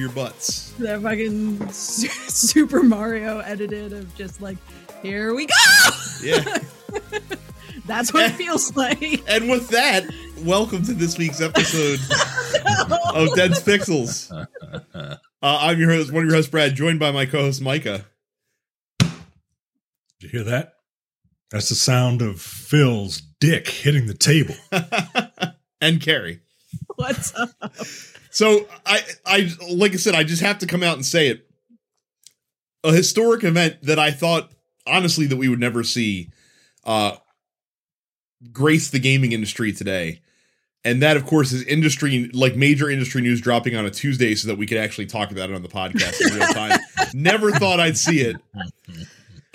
to your butts. That fucking Super Mario edited of just like, here we go. Yeah. That's what it feels like. and with that, welcome to this week's episode of Dense Pixels. Uh, I'm your host, one of your hosts, Brad, joined by my co-host Micah. Did you hear that? That's the sound of Phil's dick hitting the table. and Carrie. What's up? So I, I, like I said, I just have to come out and say it. A historic event that I thought, honestly, that we would never see, uh, grace the gaming industry today, and that, of course, is industry like major industry news dropping on a Tuesday, so that we could actually talk about it on the podcast in real time. never thought I'd see it.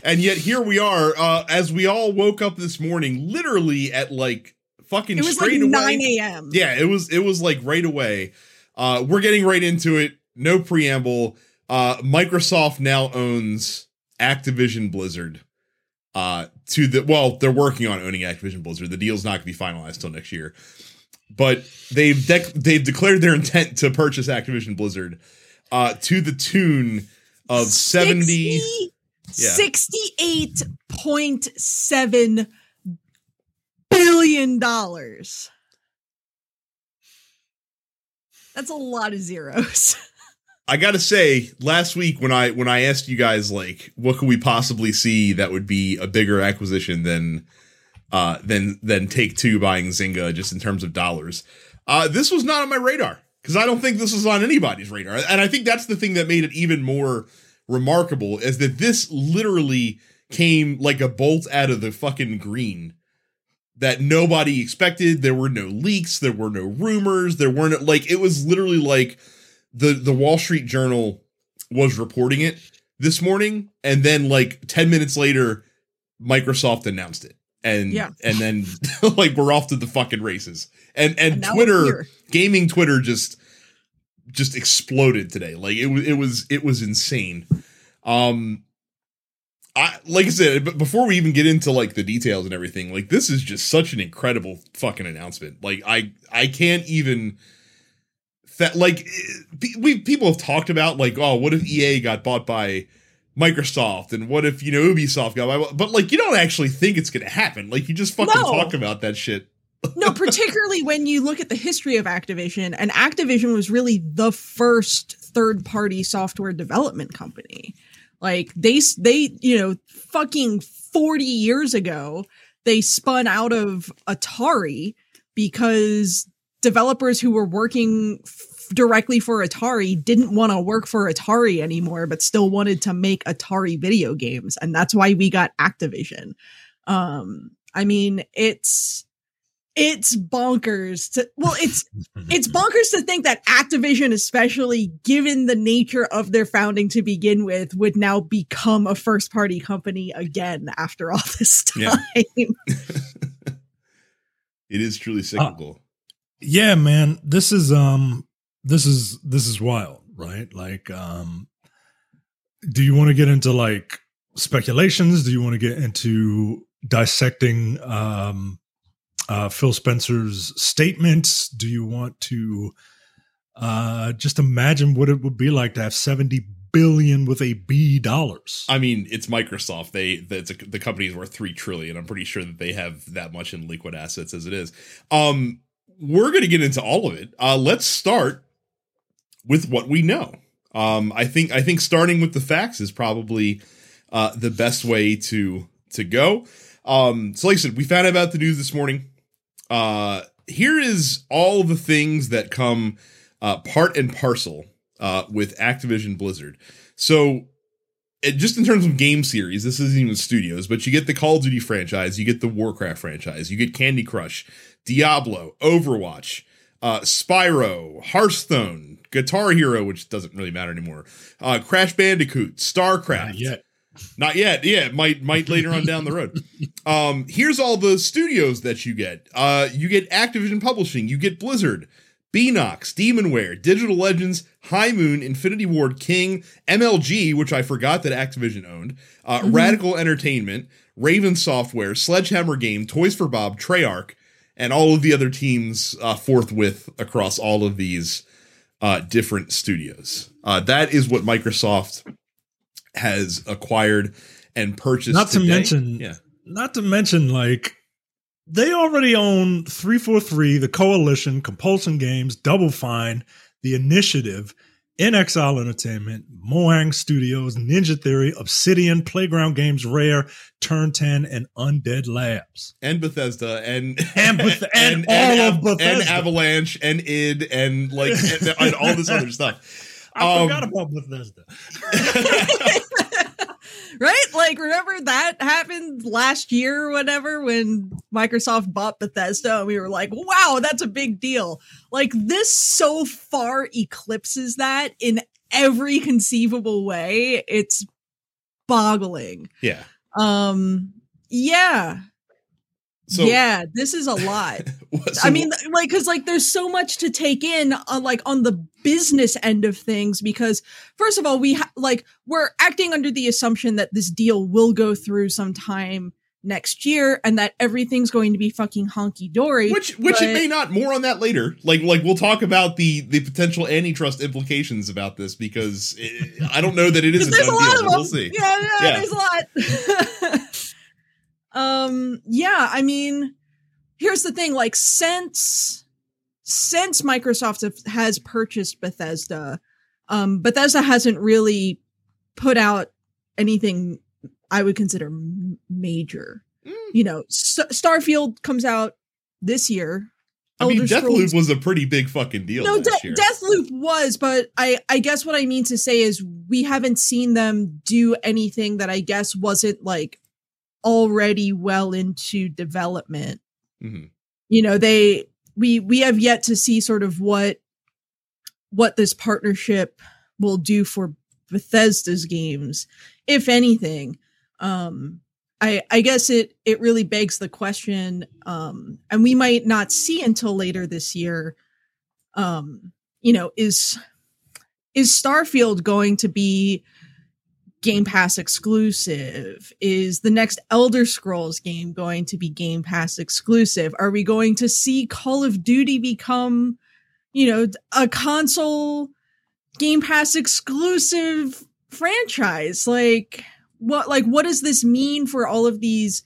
And yet here we are, uh, as we all woke up this morning, literally at like fucking It was like straight away. 9 a.m. Yeah, it was it was like right away. Uh we're getting right into it. No preamble. Uh Microsoft now owns Activision Blizzard. Uh to the well, they're working on owning Activision Blizzard. The deal's not going to be finalized till next year. But they've dec- they've declared their intent to purchase Activision Blizzard uh to the tune of 70 Yeah. 68.7 billion dollars. That's a lot of zeros. I gotta say, last week when I when I asked you guys like what could we possibly see that would be a bigger acquisition than uh than than Take Two buying Zynga just in terms of dollars, uh this was not on my radar because I don't think this was on anybody's radar, and I think that's the thing that made it even more remarkable is that this literally came like a bolt out of the fucking green that nobody expected. There were no leaks, there were no rumors, there weren't like it was literally like the the Wall Street Journal was reporting it this morning, and then like ten minutes later, Microsoft announced it, and Yeah. and then like we're off to the fucking races, and and, And Twitter, gaming Twitter just just exploded today. Like it was it was it was insane. Um, I like I said, but before we even get into like the details and everything, like this is just such an incredible fucking announcement. Like I I can't even that like eh, we people have talked about like oh what if EA got bought by Microsoft and what if you know Ubisoft got by but like you don't actually think it's gonna happen. Like you just fucking No. talk about that shit. no, particularly when you look at the history of Activision, and Activision was really the first third-party software development company. Like they they, you know, fucking 40 years ago, they spun out of Atari because developers who were working f- directly for Atari didn't want to work for Atari anymore but still wanted to make Atari video games and that's why we got Activision. Um I mean, it's it's bonkers to well it's it's bonkers to think that Activision especially given the nature of their founding to begin with would now become a first party company again after all this time. Yeah. It is truly cyclical. yeah, man. This is um this is this is wild, right? Like um do you want to get into like speculations? Do you want to get into dissecting um uh Phil Spencer's statements? Do you want to uh just imagine what it would be like to have 70 billion with a B dollars? I mean, it's Microsoft. They that's a, the company is worth three trillion. I'm pretty sure that they have that much in liquid assets as it is. Um, we're gonna get into all of it. Uh, let's start with what we know. Um, I think I think starting with the facts is probably uh, the best way to to go. Um, so, like I said, we found out about the news this morning. Uh, here is all the things that come uh, part and parcel uh, with Activision Blizzard. So, it, just in terms of game series, this isn't even studios, but you get the Call of Duty franchise, you get the Warcraft franchise, you get Candy Crush, Diablo, Overwatch, uh, Spyro, Hearthstone, Guitar Hero, which doesn't really matter anymore, uh, Crash Bandicoot, StarCraft. Not yet. Not yet. Yeah, might might later on down the road. Um, here's all the studios that you get. Uh, you get Activision Publishing, you get Blizzard, Beenox, Demonware, Digital Legends, High Moon, Infinity Ward, King, MLG, which I forgot that Activision owned, uh, Radical Entertainment, Raven Software, Sledgehammer Game, Toys for Bob, Treyarch, and all of the other teams uh, forthwith across all of these uh, different studios. Uh, that is what Microsoft has acquired and purchased. Not to mention, yeah, not to mention, like they already own 343, the Coalition, Compulsion Games, Double Fine, The Initiative, inXile Entertainment, Mohang Studios, Ninja Theory, Obsidian, Playground Games, Rare, Turn 10, and Undead Labs. and Bethesda and And Beth- and all of Bethesda. and Avalanche and id and like and, and all this other stuff. I Um, forgot about Bethesda. right? Like, remember that happened last year or whatever when Microsoft bought Bethesda and we were like, wow, that's a big deal. Like, this so far eclipses that in every conceivable way. It's boggling. yeah. Um, yeah. So yeah, this is a lot. I mean, like, because like there's so much to take in, on, like on the business end of things. Because first of all, we ha- like we're acting under the assumption that this deal will go through sometime next year, and that everything's going to be fucking honky dory. which which it may not. More on that later. Like like we'll talk about the the potential antitrust implications about this because it, I don't know that it is a there's done a lot deal. of them. We'll see. Yeah, yeah, Yeah. there's a lot. um, yeah, I mean, here's the thing: like since since Microsoft has purchased Bethesda, um, Bethesda hasn't really put out anything I would consider major. Mm. You know, S- Starfield comes out this year. I mean, Scrolls- Deathloop was a pretty big fucking deal. no, De- Deathloop was, but I I guess what I mean to say is we haven't seen them do anything that I guess wasn't like already well into development. Mhm. You know, they we we have yet to see sort of what what this partnership will do for Bethesda's games, if anything. Um I I guess it it really begs the question um and we might not see until later this year um you know is is Starfield going to be Game Pass exclusive? Is the next Elder Scrolls game going to be Game Pass exclusive? Are we going to see Call of Duty become, you know, a console Game Pass exclusive franchise? Like what like what does this mean for all of these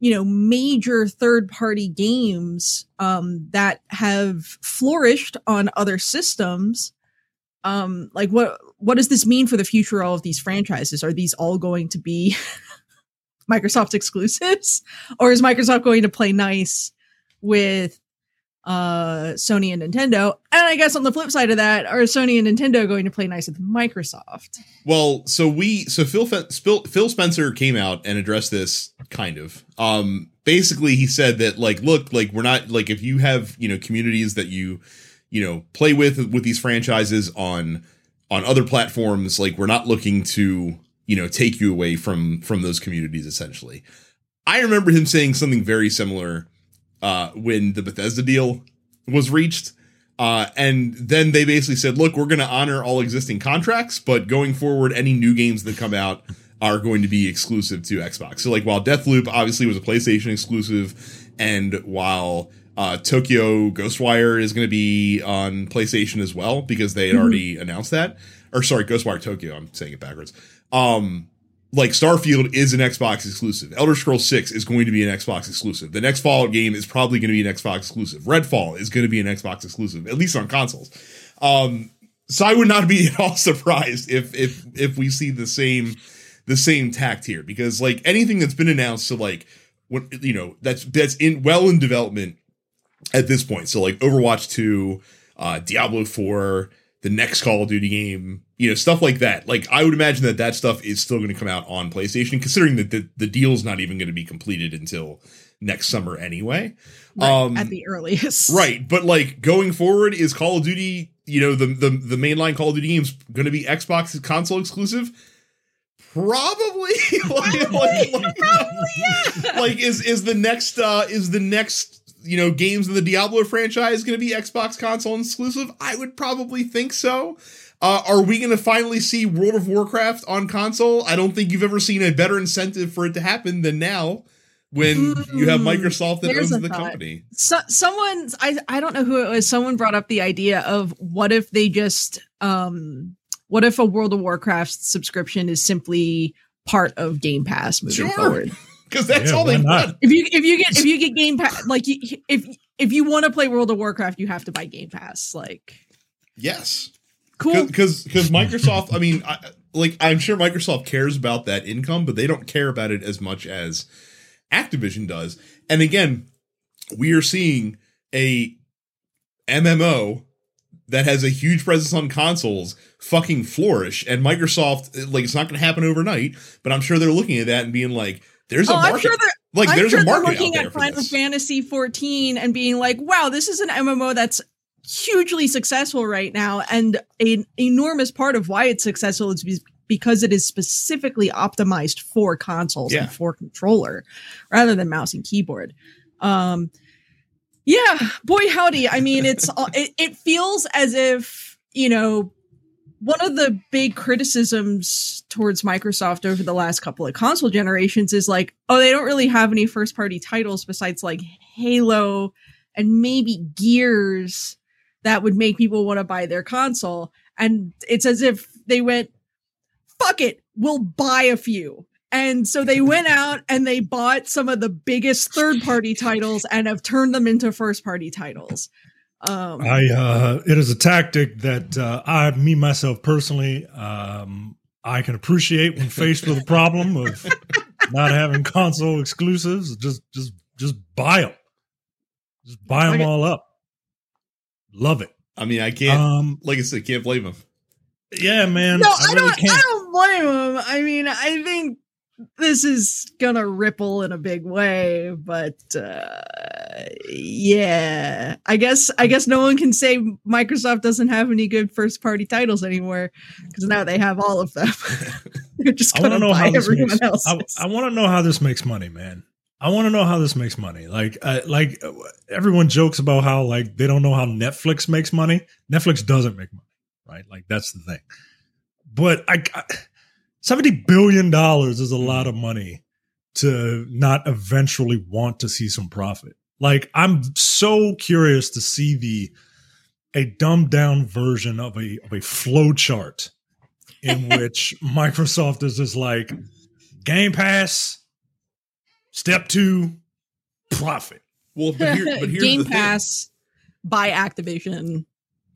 you know major third party games um that have flourished on other systems um like what what does this mean for the future of all of these franchises? Are these all going to be microsoft exclusives? Or is microsoft going to play nice with uh sony and nintendo? And i guess on the flip side of that are sony and nintendo going to play nice with microsoft? Well, so we so Phil Phil Spencer came out and addressed this kind of. Um basically he said that like look, like we're not like if you have, you know, communities that you you know, play with with these franchises on on other platforms, like we're not looking to, you know, take you away from from those communities essentially. I remember him saying something very similar uh when the Bethesda deal was reached. Uh, and then they basically said, look, we're going to honor all existing contracts, but going forward, any new games that come out are going to be exclusive to Xbox. So, like, while Deathloop obviously was a PlayStation exclusive, and while uh, Tokyo Ghostwire is going to be on PlayStation as well, because they had Mhm. already announced that, or sorry, Ghostwire Tokyo, I'm saying it backwards. Um, like Starfield is an Xbox exclusive. Elder Scrolls 6 is going to be an Xbox exclusive. The next Fallout game is probably going to be an Xbox exclusive. Redfall is going to be an Xbox exclusive, at least on consoles. Um, so I would not be at all surprised if if if we see the same the same tact here because like anything that's been announced to like when you know that's that's in well in development at this point. So like Overwatch 2, uh Diablo 4, the next Call of Duty game, you know, stuff like that. Like I would imagine that that stuff is still going to come out on PlayStation considering that the, the deal's not even going to be completed until next summer anyway. right, Um, at the earliest Right, but like going forward, is Call of Duty, you know, the the the mainline Call of Duty games going to be Xbox console exclusive? Probably. like, like, like, like, is is the next uh is the next you know games in the Diablo franchise going to be Xbox console exclusive? I would probably think so. Uh, are we going to finally see World of Warcraft on console? I don't think you've ever seen a better incentive for it to happen than now. when you have Mm, Microsoft that there's owns the thought. company. so, someone's I I don't know who it was. Someone brought up the idea of what if they just um what if a World of Warcraft subscription is simply part of Game Pass moving Sure. forward. Because that's Yeah, all they've not? done. If you if you get if you get Game Pass like if if you want to play World of Warcraft, you have to buy Game Pass. Like Yes. cool. because because Microsoft, I mean, I, like I'm sure Microsoft cares about that income, but they don't care about it as much as Activision does. And again, we are seeing a MMO that has a huge presence on consoles fucking flourish, and Microsoft like it's not going to happen overnight, but I'm sure they're looking at that and being like, "There's a Oh, market." I'm sure they're like I'm there's sure a they're market out looking there at Final. Fantasy 14 and being like, "Wow, this is an MMO that's hugely successful right now, and an enormous part of why it's successful is because it is specifically optimized for consoles Yeah. and for controller, rather than mouse and keyboard." Um, yeah, boy howdy. I mean, it's it, it feels as if you know one of the big criticisms towards Microsoft over the last couple of console generations is like, oh, they don't really have any first party titles besides like Halo and maybe Gears that would make people want to buy their console. And it's as if they went, fuck it, we'll buy a few. And so they went out and they bought some of the biggest third party titles and have turned them into first party titles. Um, I uh it is a tactic that uh I me myself personally um I can appreciate when faced with a problem of not having console exclusives. Just just just buy them. Just buy them Okay. all up. Love it. I mean, I can't. Um like I said, can't blame them. yeah, man. no, I, I, really don't. can't. I don't blame them. I mean, I think this is gonna ripple in a big way, but uh, yeah, I guess I guess no one can say Microsoft doesn't have any good first party titles anymore because now they have all of them. They're just gonna to know how buy everyone makes. else. I, I want to know how this makes money, man. I want to know how this makes money. Like, I, like uh, everyone jokes about how like they don't know how Netflix makes money. Netflix doesn't make money, right? Like that's the thing. But I, I seventy billion dollars is a mm-hmm. lot of money to not eventually want to see some profit. Like, I'm so curious to see the a dumbed down version of a of a flow chart in which Microsoft is just like Game Pass, step two, profit. Well, but, here, but here's Game the thing. Pass by Activision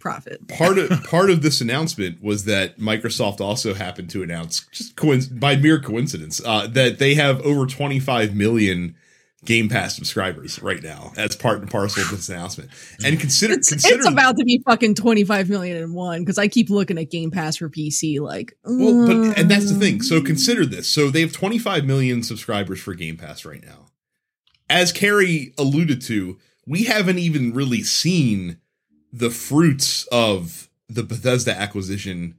profit. part of part of this announcement was that Microsoft also happened to announce, just coinc- by mere coincidence, uh, that they have over 25 million Game Pass subscribers right now as part and parcel of this announcement. And consider It's, consider it's about to be fucking 25 million and one because I keep looking at Game Pass for PC like well, but and that's the thing. So consider this. So they have 25 million subscribers for Game Pass right now. As Carrie alluded to, we haven't even really seen the fruits of the Bethesda acquisition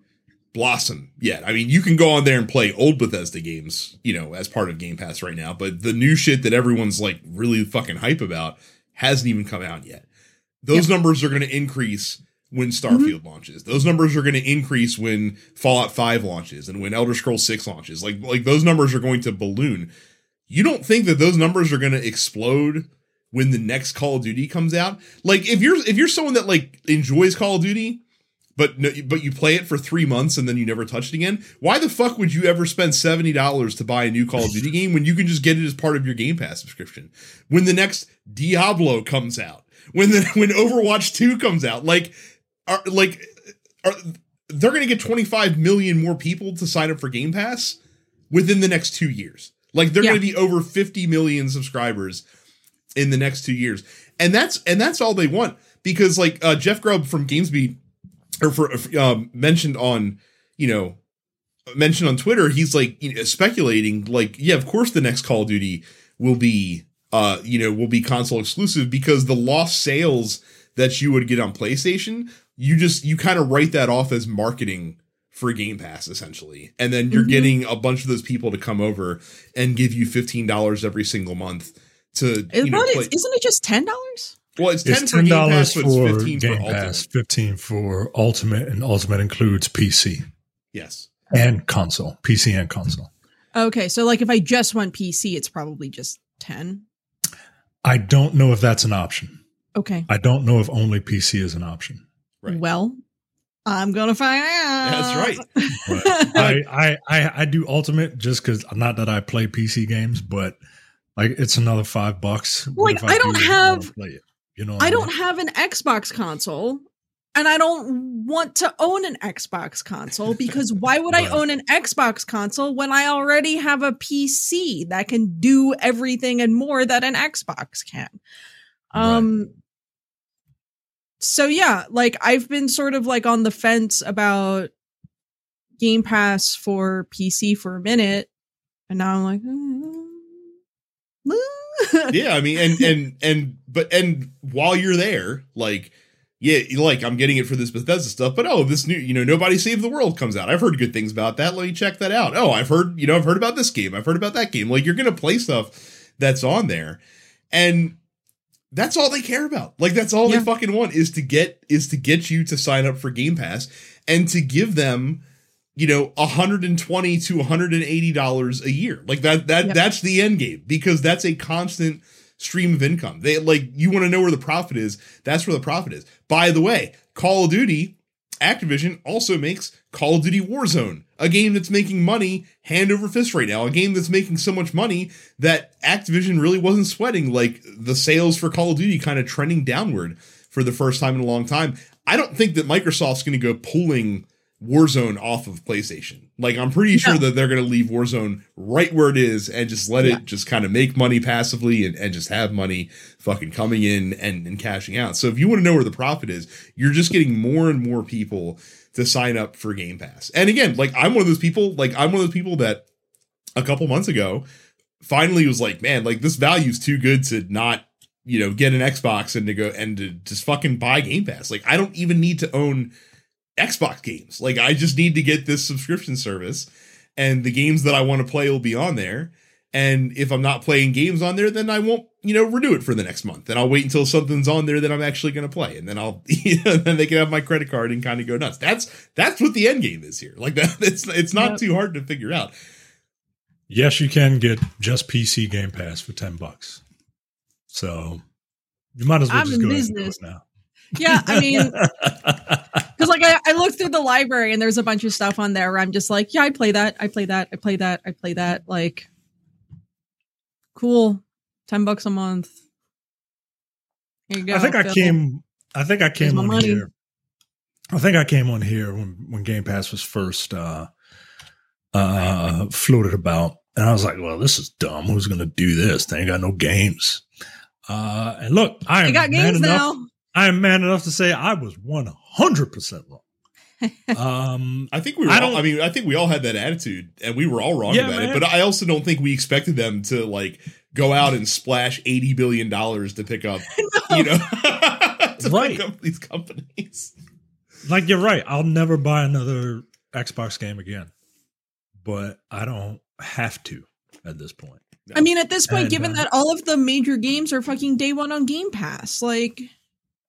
blossom yet. I mean, you can go on there and play old Bethesda games, you know, as part of Game Pass right now, but the new shit that everyone's like really fucking hype about hasn't even come out yet. Those numbers are going to increase when Starfield mm-hmm. launches. Those numbers are going to increase when Fallout 5 launches and when Elder Scrolls 6 launches. Like like those numbers are going to balloon. You don't think that those numbers are going to explode when the next Call of Duty comes out? Like if you're if you're someone that like enjoys Call of Duty, but no, but you play it for three months and then you never touch it again. Why the fuck would you ever spend seventy dollars to buy a new Call of Duty game when you can just get it as part of your Game Pass subscription? When the next Diablo comes out, when the when Overwatch two comes out, like are like are they're to get twenty five million more people to sign up for Game Pass within the next two years. Like they're Yeah. to be over fifty million subscribers in the next two years, and that's and that's all they want because like uh, Jeff Grubb from GamesBeat or for um, mentioned on you know mentioned on Twitter, he's like you know, speculating like yeah, of course the next Call of Duty will be uh you know will be console exclusive because the lost sales that you would get on PlayStation, you just you kind of write that off as marketing for Game Pass essentially. And then you're Mhm. getting a bunch of those people to come over and give you $15 every single month to Is, you know, what play. is, isn't it just ten dollars? well, it's 10 It's for ten Game Pass, dollars but it's for 15 Game for Ultimate. Pass, fifteen for Ultimate, and Ultimate includes PC Yes. and console, PC and console. Okay, so like if I just want PC, it's probably just 10. I don't know if that's an option. Okay. I don't know if only PC is an option. Right. Well, I'm gonna find out. That's right. I, I, I, I do Ultimate just because not that I play PC games, but like it's another five bucks. Like, if I don't do have-. You know, what I mean? don't have an Xbox console. And I don't want to own an Xbox console because why would I own an Xbox console when I already have a PC that can do everything and more that an Xbox can? Right. Um so yeah, like I've been sort of like on the fence about Game Pass for PC for a minute and now I'm like mm, yeah, I mean, and and and but and while you're there, like, yeah, like I'm getting it for this Bethesda stuff, but oh, this new, you know, Nobody Save the World comes out. I've heard good things about that. Let me check that out. Oh, I've heard, you know, I've heard about this game. I've heard about that game. Like, you're gonna play stuff that's on there, and that's all they care about. Like, that's all Yeah. they fucking want is to get is to get you to sign up for Game Pass and to give them you know 120 to 180 dollars a year. Like that that Yep. that's the end game because that's a constant stream of income. They like you want to know where the profit is that's where the profit is. By the way call of duty activision also makes call of duty warzone a game that's making money hand over fist right now a game that's making so much money that activision really wasn't sweating like the sales for call of duty kind of trending downward for the first time in a long time. I don't think that microsoft's going to go pulling Warzone off of PlayStation. Like I'm pretty sure that they're going to leave Warzone right where it is and just let Yeah. it just kind of make money passively and, and just have money fucking coming in and, and cashing out. So if you want to know where the profit is, you're just getting more and more people to sign up for Game Pass. And again, like I'm one of those people, like I'm one of those people that a couple months ago finally was like, man, like this value's too good to not, you know, get an Xbox and to go and to just fucking buy Game Pass. Like I don't even need to own Xbox games. Like I just need to get this subscription service and the games that I want to play will be on there. And if I'm not playing games on there, then I won't, you know, renew it for the next month. And I'll wait until something's on there that I'm actually going to play. And then I'll, you know, then they can have my credit card and kind of go nuts. That's, that's what the end game is here. Like that, it's, it's not Yep. too hard to figure out. Yes, you can get just PC Game Pass for ten bucks. So you might as well I'm just in go ahead and do business. it now. Yeah, I mean, because like I, I looked through the library and there's a bunch of stuff on there where I'm just like, yeah, I play that, I play that, I play that, I play that. Like, cool, ten bucks a month. Here you go. I think I came. I think I came on money. here. I think I came on here when when Game Pass was first uh, uh, floated about, and I was like, "Well, this is dumb. Who's going to do this? They ain't got no games." Uh, and look, I am got man games enough. now. I am man enough to say I was one hundred percent wrong. um, I think we were I all, don't- I mean, I think we all had that attitude and we were all wrong Yeah, about man. it. But I also don't think we expected them to like go out and splash $80 billion to pick up, you know, to Right. pick up these companies. like you're right. I'll never buy another Xbox game again, but I don't have to at this point. I mean, at this point, And, given uh, that all of the major games are fucking day one on Game Pass, like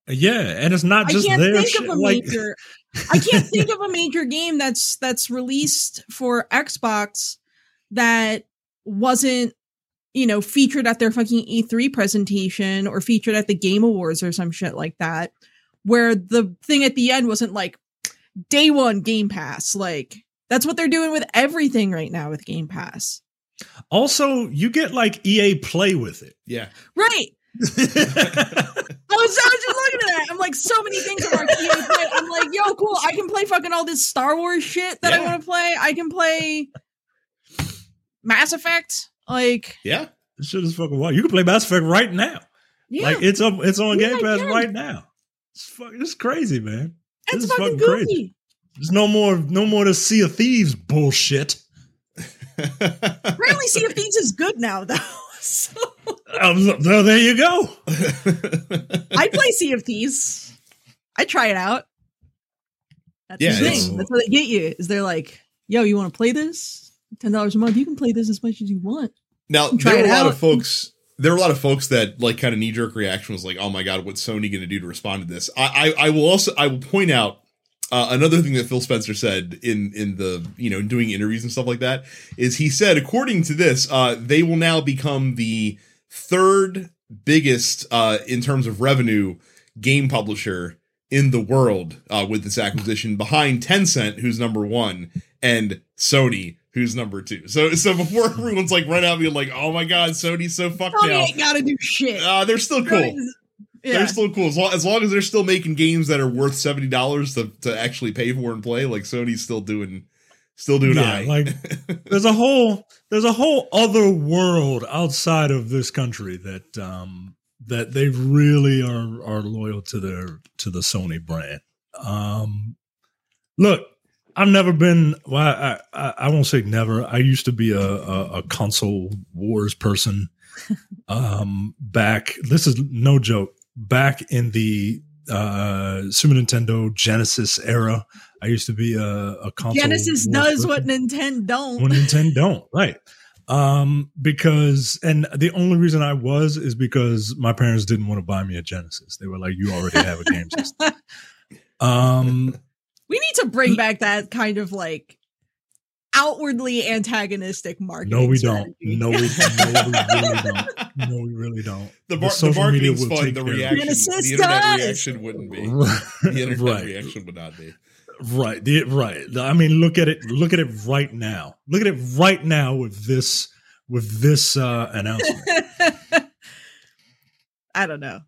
Yeah, and it's not I just can't their think shit. of a Like, major. I can't think of a major game that's that's released for Xbox that wasn't you know featured at their fucking E3 presentation or featured at the Game Awards or some shit like that, where the thing at the end wasn't like day one Game Pass. Like that's what they're doing with everything right now with Game Pass. also, you get like EA Play with it. Yeah. Right. I was, I was just looking at that. I'm like, so many things are on Play. I'm like, yo, cool. I can play fucking all this Star Wars shit that I want to play. I can play Mass Effect. Like, Yeah. this shit is fucking wild. You can play Mass Effect right now. yeah, Like it's up, it's on Yeah, Game Pass right now. It's fucking, it's crazy, man. it's this is fucking fucking crazy. There's no more, no more to Sea of Thieves bullshit. Apparently, Sea of Thieves is good now, though. So, Um, there, there you go. I play Sea of Thieves. I try it out. That's Yeah, the thing. That's what they get you. Is they're like, yo, you want to play this? Ten dollars a month. You can play this as much as you want. Now there are a lot out. of folks. There were a lot of folks that like kind of knee jerk reaction was like, "Oh my god, what's Sony going to do to respond to this?" I, I I will also I will point out uh, another thing that Phil Spencer said in in the you know doing interviews and stuff like that is he said according to this uh, they will now become the third biggest uh, in terms of revenue game publisher in the world uh, with this acquisition, behind Tencent, who's number one, and Sony, who's number two. So, so before everyone's like run out being like, "Oh my god, Sony's so fucked Sony now," ain't gotta do shit. uh, they're still cool. Yeah. They're still cool as long, as long as they're still making games that are worth seventy dollars to to actually pay for and play. Like Sony's still doing, still doing. Yeah, like- there's a whole there's a whole other world outside of this country that um that they really are are loyal to their to the Sony brand. Um look, I've never been well I I, I won't say never. I used to be a, a, a console wars person um back this is no joke back in the uh Super Nintendo Genesis era. I used to be a, a console Genesis does person what Nintendo don't. when Nintendo don't, right? Um, because and the only reason I was is because my parents didn't want to buy me a Genesis. They were like, "You already have a game system." Um, we need to bring back that kind of like outwardly antagonistic marketing. no, we don't. No, we, no, we really don't. No, we really don't. the, mar- the social media marketing's will fun. take The care of it. reaction, the internet does. reaction wouldn't be. The internet right. reaction would not be. Right. The, right. I mean, look at it. Look at it right now. Look at it right now with this with this uh, announcement. I don't know.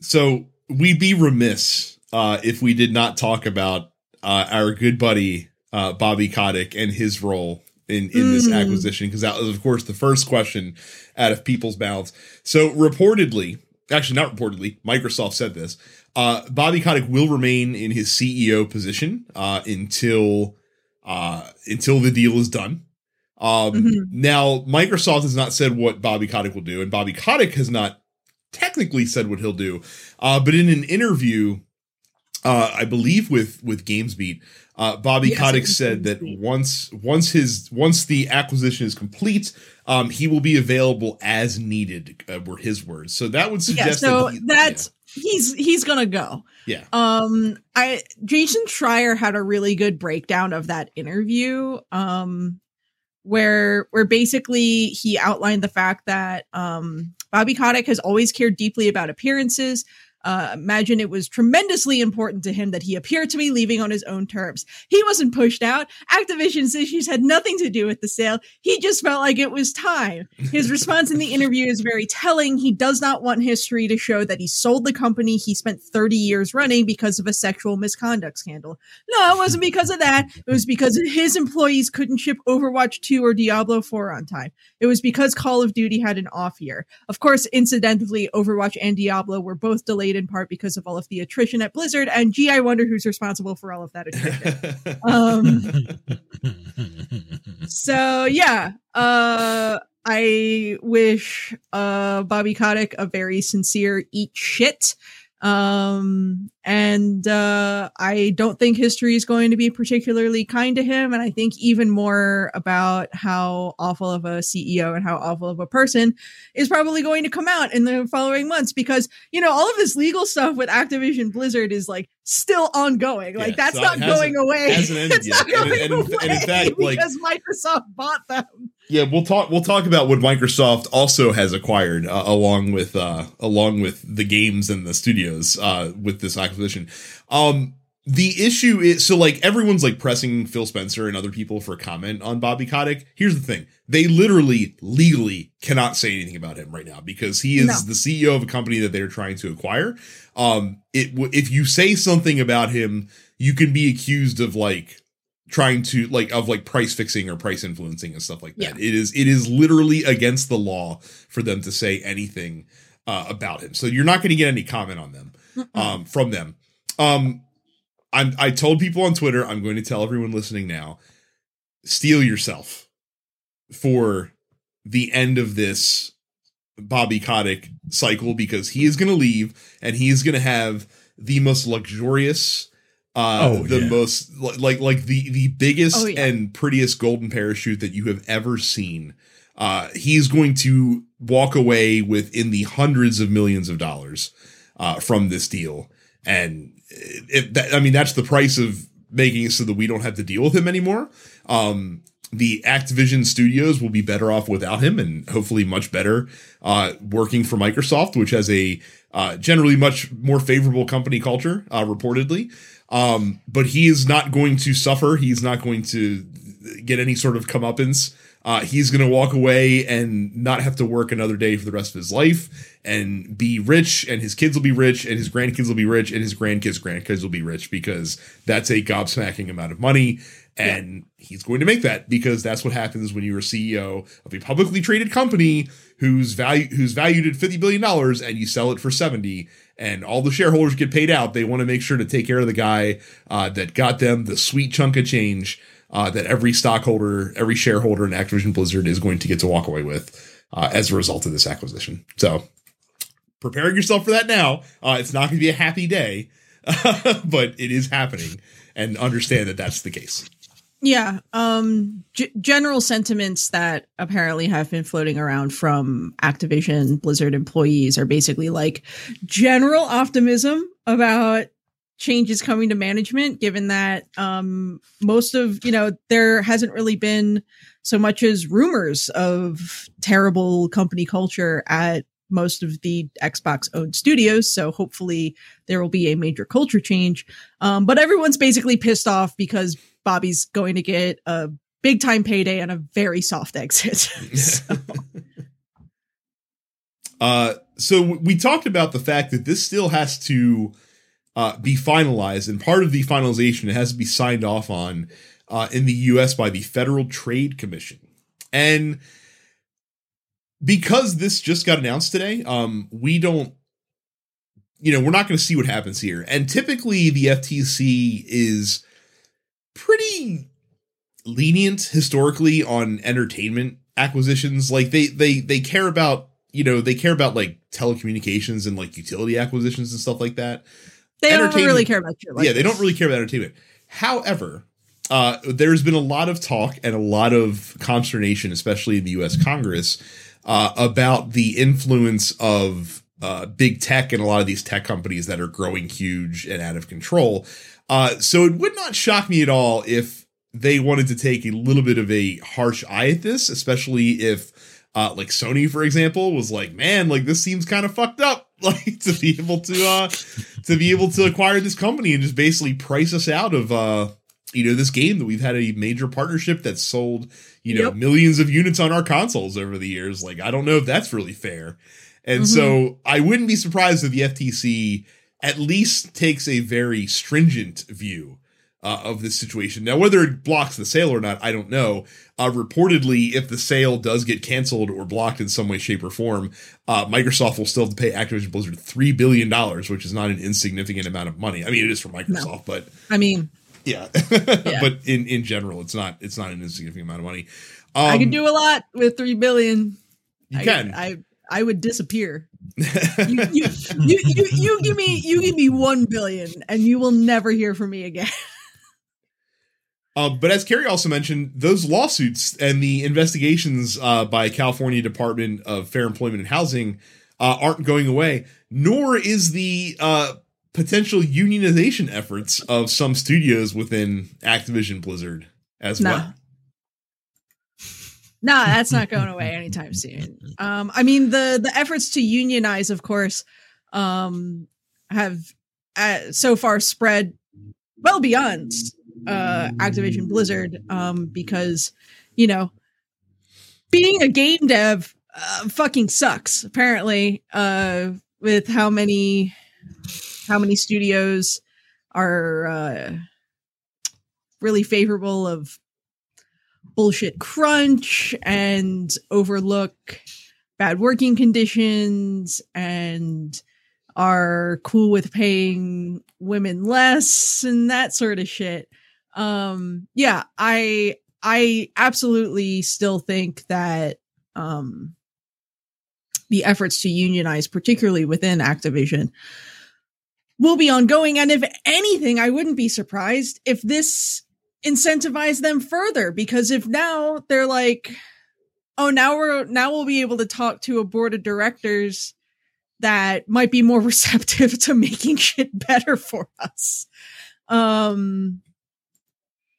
So we'd be remiss uh, if we did not talk about uh, our good buddy uh, Bobby Kotick and his role in in this Mm. acquisition because that was of course the first question out of people's mouths. So reportedly, actually not reportedly, Microsoft said this. Uh, Bobby Kotick will remain in his CEO position uh, until uh, until the deal is done. Um, Mhm. Now, Microsoft has not said what Bobby Kotick will do, and Bobby Kotick has not technically said what he'll do. Uh, but in an interview, uh, I believe with with GamesBeat, uh, Bobby Yes, Kotick said that once once his once the acquisition is complete, um, he will be available as needed. Uh, were his words. So that would Yeah, suggest so that he- that's he's he's gonna go. yeah. Um, I Jason Schreier had a really good breakdown of that interview. Um, where where basically he outlined the fact that um Bobby Kotick has always cared deeply about appearances. Uh, imagine it was tremendously important to him that he appeared to be leaving on his own terms. He wasn't pushed out. Activision's issues had nothing to do with the sale. He just felt like it was time. His response in the interview is very telling. He does not want history to show that he sold the company he spent 30 years running because of a sexual misconduct scandal. No, it wasn't because of that. It was because his employees couldn't ship Overwatch 2 or Diablo 4 on time. It was because Call of Duty had an off year. Of course, incidentally, Overwatch and Diablo were both delayed in part because of all of the attrition at Blizzard. And gee, I wonder who's responsible for all of that attrition. um, so yeah, uh, I wish uh, Bobby Kotick a very sincere eat shit. Um, and uh, I don't think history is going to be particularly kind to him. And I think even more about how awful of a CEO and how awful of a person is probably going to come out in the following months because, you know, all of this legal stuff with Activision Blizzard is like still ongoing. Like Yeah, that's so not going away. it's yet. not going and- and in away fact, like- because Microsoft bought them. Yeah, we'll talk. We'll talk about what Microsoft also has acquired, uh, along with uh, along with the games and the studios uh, with this acquisition. Um, the issue is so like everyone's like pressing Phil Spencer and other people for comment on Bobby Kotick. Here's the thing: they literally legally cannot say anything about him right now because he is No. the CEO of a company that they're trying to acquire. Um, it w- if you say something about him, you can be accused of like trying to like of like price fixing or price influencing and stuff like that. It is it is literally against the law for them to say anything uh, about him. So you're not going to get any comment on them um, from them. Um, I'm I told people on Twitter. I'm going to tell everyone listening now. Steel yourself for the end of this Bobby Kotick cycle because he is going to leave and he is going to have the most luxurious uh Oh, the yeah. most like like the the biggest Oh, yeah. and prettiest golden parachute that you have ever seen uh he's going to walk away with in the hundreds of millions of dollars uh from this deal and if that i mean that's the price of making it so that we don't have to deal with him anymore um the Activision studios will be better off without him and hopefully much better uh, working for Microsoft, which has a uh, generally much more favorable company culture, uh, reportedly. Um, but he is not going to suffer. He's not going to get any sort of comeuppance. Uh, he's going to walk away and not have to work another day for the rest of his life and be rich, and his kids will be rich, and his grandkids will be rich, and his grandkids' grandkids will be rich because that's a gobsmacking amount of money. And yeah. he's going to make that because that's what happens when you're a CEO of a publicly traded company who's value who's valued at fifty billion dollars and you sell it for seventy, and all the shareholders get paid out. They want to make sure to take care of the guy uh, that got them the sweet chunk of change uh, that every stockholder, every shareholder in Activision Blizzard is going to get to walk away with uh, as a result of this acquisition. So, preparing yourself for that now. Uh, it's not going to be a happy day, but it is happening, and understand that that's the case. Yeah. Um, g- general sentiments that apparently have been floating around from Activision Blizzard employees are basically like general optimism about changes coming to management, given that um, most of, you know, there hasn't really been so much as rumors of terrible company culture at most of the Xbox owned studios. So hopefully there will be a major culture change. Um, but everyone's basically pissed off because Bobby's going to get a big time payday and a very soft exit. so. Uh, so we talked about the fact that this still has to uh, be finalized, and part of the finalization it has to be signed off on uh, in the U.S. by the Federal Trade Commission, and because this just got announced today, um, we don't, you know, we're not going to see what happens here. And typically, the FTC is pretty lenient historically on entertainment acquisitions. Like they they they care about you know they care about like telecommunications and like utility acquisitions and stuff like that. They don't really care about you. Like yeah, they don't really care about entertainment. However, uh, there's been a lot of talk and a lot of consternation, especially in the U.S. Congress, uh, about the influence of uh, big tech and a lot of these tech companies that are growing huge and out of control. Uh, so it would not shock me at all if they wanted to take a little bit of a harsh eye at this, especially if uh, like Sony, for example, was like, man, like this seems kind of fucked up, like to be able to uh to be able to acquire this company and just basically price us out of uh you know this game that we've had a major partnership that's sold you know yep. millions of units on our consoles over the years. Like I don't know if that's really fair, and mm-hmm. so I wouldn't be surprised if the FTC at least takes a very stringent view uh, of this situation. Now, whether it blocks the sale or not, I don't know. Uh, reportedly, if the sale does get canceled or blocked in some way, shape, or form, uh, Microsoft will still have to pay Activision Blizzard three billion dollars, which is not an insignificant amount of money. I mean, it is for Microsoft, no. but I mean, yeah, yeah. but in in general, it's not it's not an insignificant amount of money. Um, I can do a lot with three billion. You I, can. I I would disappear. you, you, you, you, you give me you give me one billion, and you will never hear from me again. Uh, but as Carrie also mentioned, those lawsuits and the investigations uh, by California Department of Fair Employment and Housing uh, aren't going away, nor is the uh, potential unionization efforts of some studios within Activision Blizzard as no. well. No, that's not going away anytime soon. Um, I mean, the the efforts to unionize, of course, um, have uh, so far spread well beyond uh, Activision Blizzard um, because you know being a game dev uh, fucking sucks. Apparently, uh, with how many how many studios are uh, really favorable of bullshit crunch and overlook bad working conditions and are cool with paying women less and that sort of shit um yeah i i absolutely still think that um the efforts to unionize particularly within activision will be ongoing. And if anything i wouldn't be surprised if this incentivized them further because if now they're like oh now we're now we'll be able to talk to a board of directors that might be more receptive to making shit better for us. Um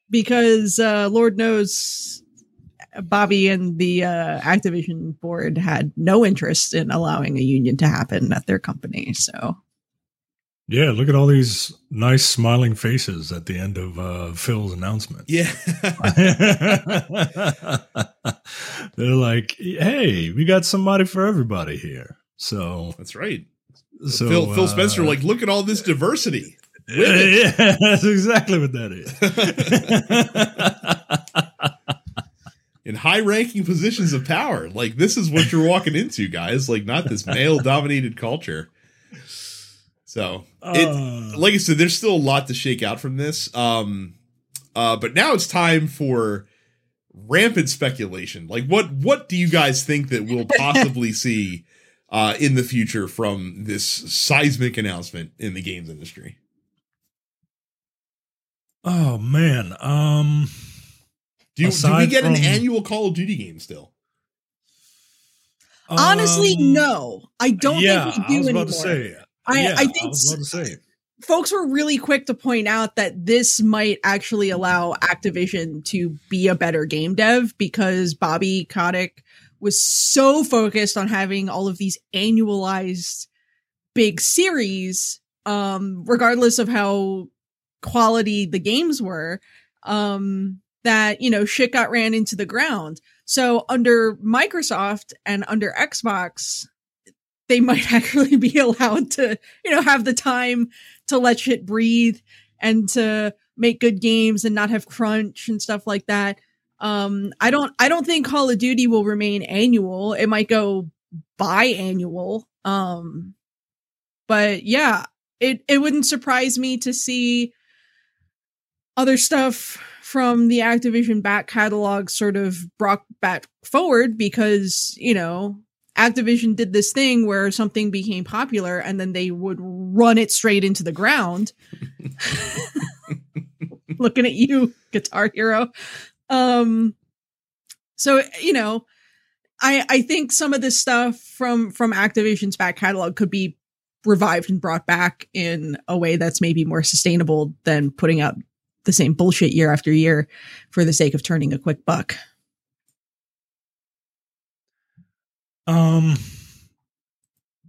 because uh, Lord knows Bobby and the uh, Activision board had no interest in allowing a union to happen at their company. So, yeah, look at all these nice smiling faces at the end of uh, Phil's announcement. Yeah. They're like, hey, we got somebody for everybody here. So That's right. So Phil, Phil uh, Spencer, like, look at all this diversity. yeah, that's exactly what that is. In high ranking positions of power. Like, this is what you're walking into, guys. Like, not this male dominated culture. So, it, Uh, like I said, there's still a lot to shake out from this. Um, uh, but now it's time for rampant speculation. Like, what what do you guys think that we'll possibly see uh, in the future from this seismic announcement in the games industry? Oh man. Um Do, you, do we Aside get an annual Call of Duty game still? honestly, um, no, I don't yeah, think we do I was anymore. about to say. I- yeah, I think I was about to say. folks were really quick to point out that this might actually allow Activision to be a better game dev because Bobby Kotick was so focused on having all of these annualized big series, um, regardless of how quality the games were, um, that, you know, shit got ran into the ground. So under Microsoft and under Xbox, they might actually be allowed to, you know, have the time to let shit breathe and to make good games and not have crunch and stuff like that. Um, I don't, I don't think Call of Duty will remain annual. It might go biannual. Um, but yeah, it, it wouldn't surprise me to see other stuff from the Activision back catalog sort of brought back forward because, you know, Activision did this thing where something became popular and then they would run it straight into the ground. Looking at you, Guitar Hero. Um so you know, I I think some of this stuff from from Activision's back catalog could be revived and brought back in a way that's maybe more sustainable than putting out the same bullshit year after year for the sake of turning a quick buck. Um,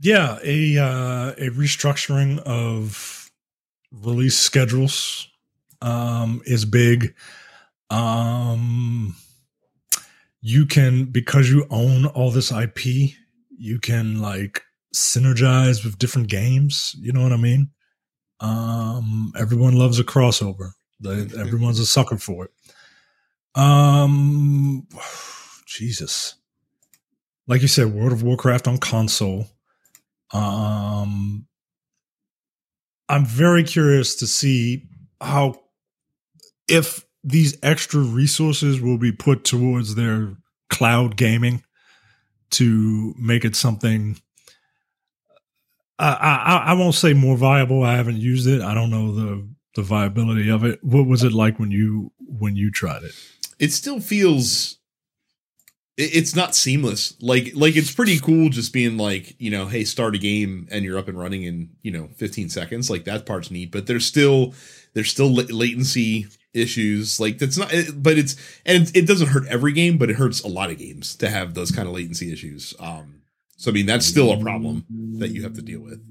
yeah, a uh, a restructuring of release schedules um, is big. Um, you can because you own all this IP, you can like synergize with different games. You know what I mean? Um, everyone loves a crossover. Everyone's a sucker for it. Um, Jesus like you said, World of Warcraft on console. Um, I'm very curious to see how if these extra resources will be put towards their cloud gaming to make it something. I, I I won't say more viable. I haven't used it. I don't know the the viability of it. What was it like when you when you tried it? It still feels it's not seamless. Like like it's pretty cool just being like, you know, hey, start a game and you're up and running in, you know, 15 seconds. Like that part's neat, but there's still there's still latency issues. Like that's not but it's and it doesn't hurt every game, but it hurts a lot of games to have those kind of latency issues. Um so I mean, that's still a problem that you have to deal with.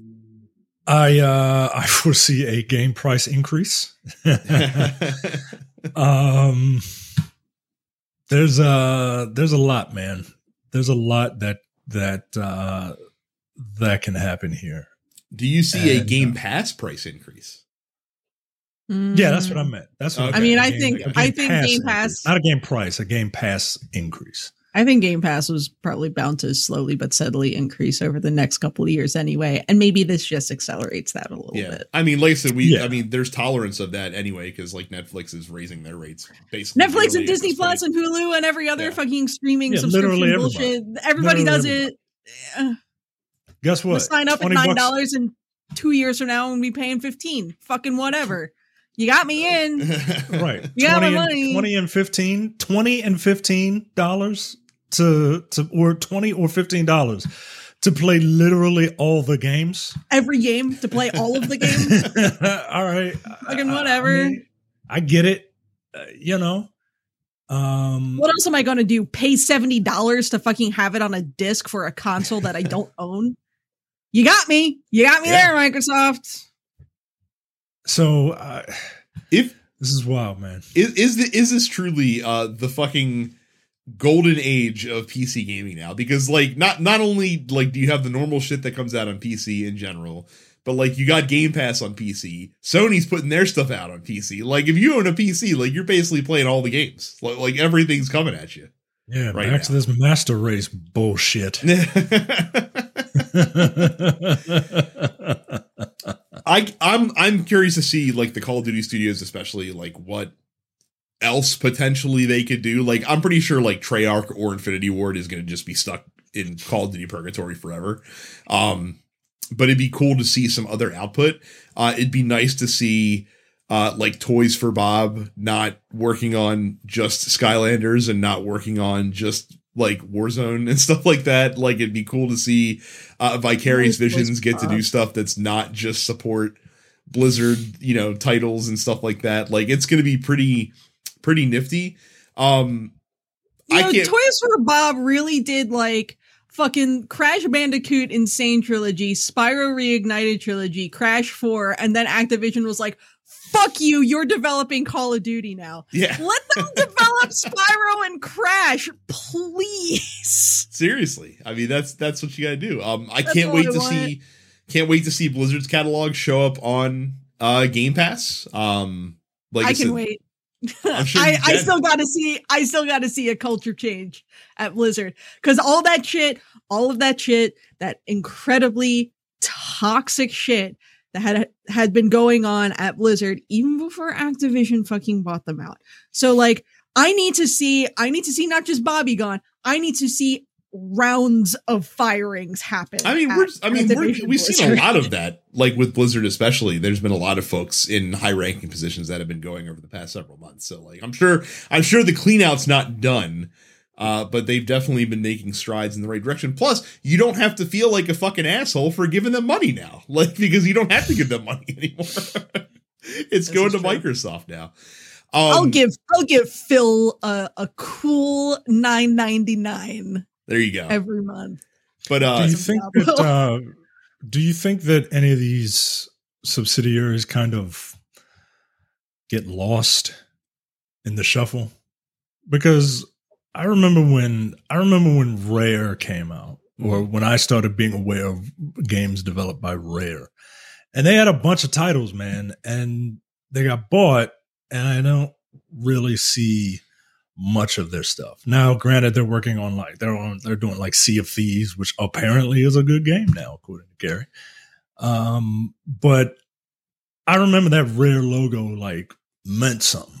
I uh I foresee a game price increase. um there's uh there's a lot, man. There's a lot that that uh that can happen here. Do you see a Game uh, Pass price increase? Yeah, that's what I meant. That's what Okay. Mm. I mean, A I game- think- I think Game increase. Pass- not a game price, a game pass increase. I think Game Pass was probably bound to slowly but steadily increase over the next couple of years anyway, and maybe this just accelerates that a little Yeah, bit. I mean, like I said, we. Yeah. I mean, there's tolerance of that anyway because like Netflix is raising their rates basically. Netflix and Disney Plus point. and Hulu and every other Yeah. fucking streaming Yeah, subscription literally bullshit. Everybody does Literally it. Guess we'll what? sign up at 20 nine bucks- dollars and two years from now and be paying fifteen. Fucking whatever. You got me in. right Yeah, 20 my and, money. 20 and 15 20 and 15 dollars to to or 20 or 15 dollars to play literally all the games Every game to play all of the games. all right Fucking I- I whatever. mean, I, get it uh, you know Um, What else am I going to do? Pay seventy dollars to fucking have it on a disc for a console that I don't own? You got me. You got me Yeah. there, Microsoft. so uh, If this is wild, man. is is, the, is this truly uh the fucking golden age of PC gaming now? Because like not not only like do you have the normal shit that comes out on PC in general, but like you got Game Pass on PC. Sony's putting their stuff out on PC. Like if you own a PC, like you're basically playing all the games. Like, like everything's coming at you. Yeah, Right back to this master race bullshit. I I'm I'm curious to see like the Call of Duty studios, especially like what else potentially they could do. Like I'm pretty sure like Treyarch or Infinity Ward is going to just be stuck in Call of Duty purgatory forever. Um, but it'd be cool to see some other output. Uh, it'd be nice to see uh, like Toys for Bob not working on just Skylanders and not working on just like Warzone and stuff like that. Like it'd be cool to see uh, Vicarious Toys Visions get to do stuff that's not just support Blizzard, you know, titles and stuff like that. Like it's going to be pretty pretty nifty. Um You I know, can't- Toys for Bob really did like fucking Crash Bandicoot N. Sane Trilogy, Spyro Reignited Trilogy, Crash 4, and then Activision was like, fuck you, you're developing Call of Duty now. yeah, Let them develop Spyro and Crash, please. seriously. I mean that's that's what you got to do. Um I That's can't wait I to want. see can't wait to see Blizzard's catalog show up on uh Game Pass. Um like I, I can said, wait. I, I still got to see. I still got to see a culture change at Blizzard because all that shit, all of that shit, that incredibly toxic shit that had had been going on at Blizzard even before Activision fucking bought them out. So like, I need to see. I need to see not just Bobby gone. I need to see rounds of firings happen. I mean, at we're, I mean, we're, we've seen a lot of that, like with Blizzard especially. There's been a lot of folks in high ranking positions that have been going over the past several months. So, like, I'm sure I'm sure the clean out's not done, uh, but they've definitely been making strides in the right direction. Plus, you don't have to feel like a fucking asshole for giving them money now, like because you don't have to give them money anymore. it's This going to true. Microsoft now. Um, I'll give I'll give Phil a, a cool nine ninety nine there you go. every month. But uh, do you think that? Uh, do you think that any of these subsidiaries kind of get lost in the shuffle? Because I remember when I remember when Rare came out, or when I started being aware of games developed by Rare, and they had a bunch of titles, man, and they got bought, and I don't really see much of their stuff. Now, granted, they're working on like they're on they're doing like Sea of Thieves, which apparently is a good game now, according to Gary. Um, but I remember that rare logo like meant something.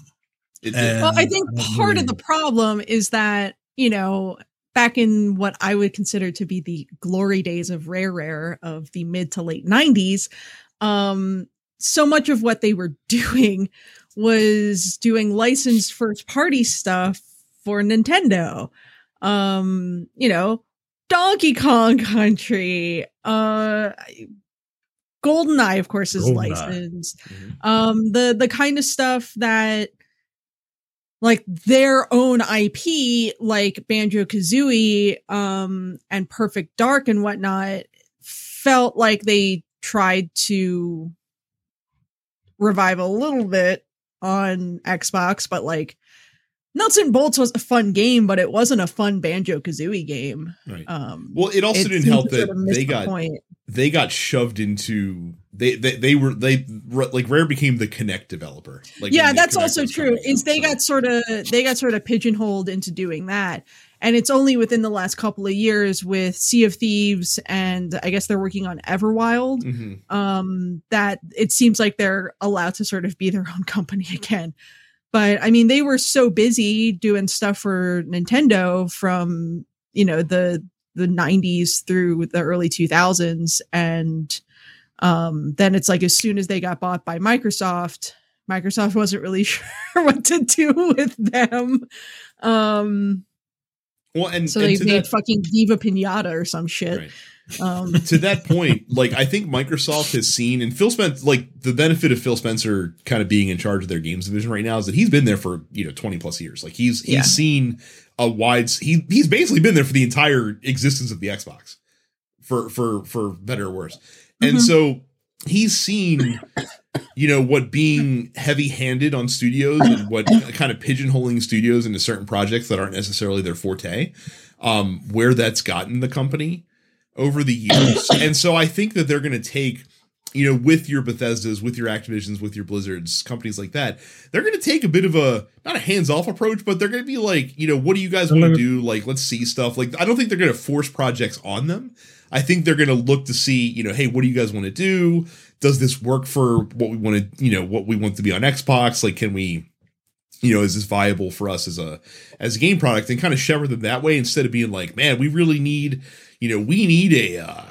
Well, I think I don't part of the problem is that, you know, back in what I would consider to be the glory days of Rare Rare of the mid to late 90s, um, so much of what they were doing was doing licensed first party stuff for Nintendo. Um, you know, Donkey Kong Country, uh GoldenEye, of course, is GoldenEye. licensed Mhm. um the the kind of stuff that like their own IP like Banjo Kazooie um and Perfect Dark and whatnot felt like they tried to revive a little bit on Xbox but like Nuts and Bolts was a fun game but it wasn't a fun Banjo Kazooie game right. um well, it also it didn't help that they the got point. they got shoved into they they, they were they like rare became the Kinect developer like yeah that's Kinect also true coming is out, they got sort of they got sort of pigeonholed into doing that and it's only within the last couple of years with sea of thieves and i guess they're working on everwild Mhm. um that it seems like they're allowed to sort of be their own company again. But i mean they were so busy doing stuff for nintendo from you know the the 90s through the early 2000s and um then it's like as soon as they got bought by microsoft microsoft wasn't really sure what to do with them. Um well and, so and they to made that- fucking Viva Pinata or some shit right. Um, to that point, like I think Microsoft has seen, and Phil Spencer, like the benefit of Phil Spencer kind of being in charge of their games division right now is that he's been there for you know twenty plus years. Like he's he's Yeah. seen a wide, he he's basically been there for the entire existence of the Xbox, for for for better or worse, and Mhm. so he's seen you know what being heavy handed on studios and what kind of pigeonholing studios into certain projects that aren't necessarily their forte um where that's gotten the company over the years. And so i think that they're going to take you know with your bethesdas with your activisions with your blizzards companies like that they're going to take a bit of a not a hands off approach but they're going to be like you know what do you guys want to do? Like let's see stuff. Like i don't think they're going to force projects on them. I think they're going to look to see you know hey what do you guys want to do? Does this work for what we want to you know what we want to be on xbox? Like can we you know is this viable for us as a as a game product? And kind of shepherd them that way instead of being like man we really need you know we need a uh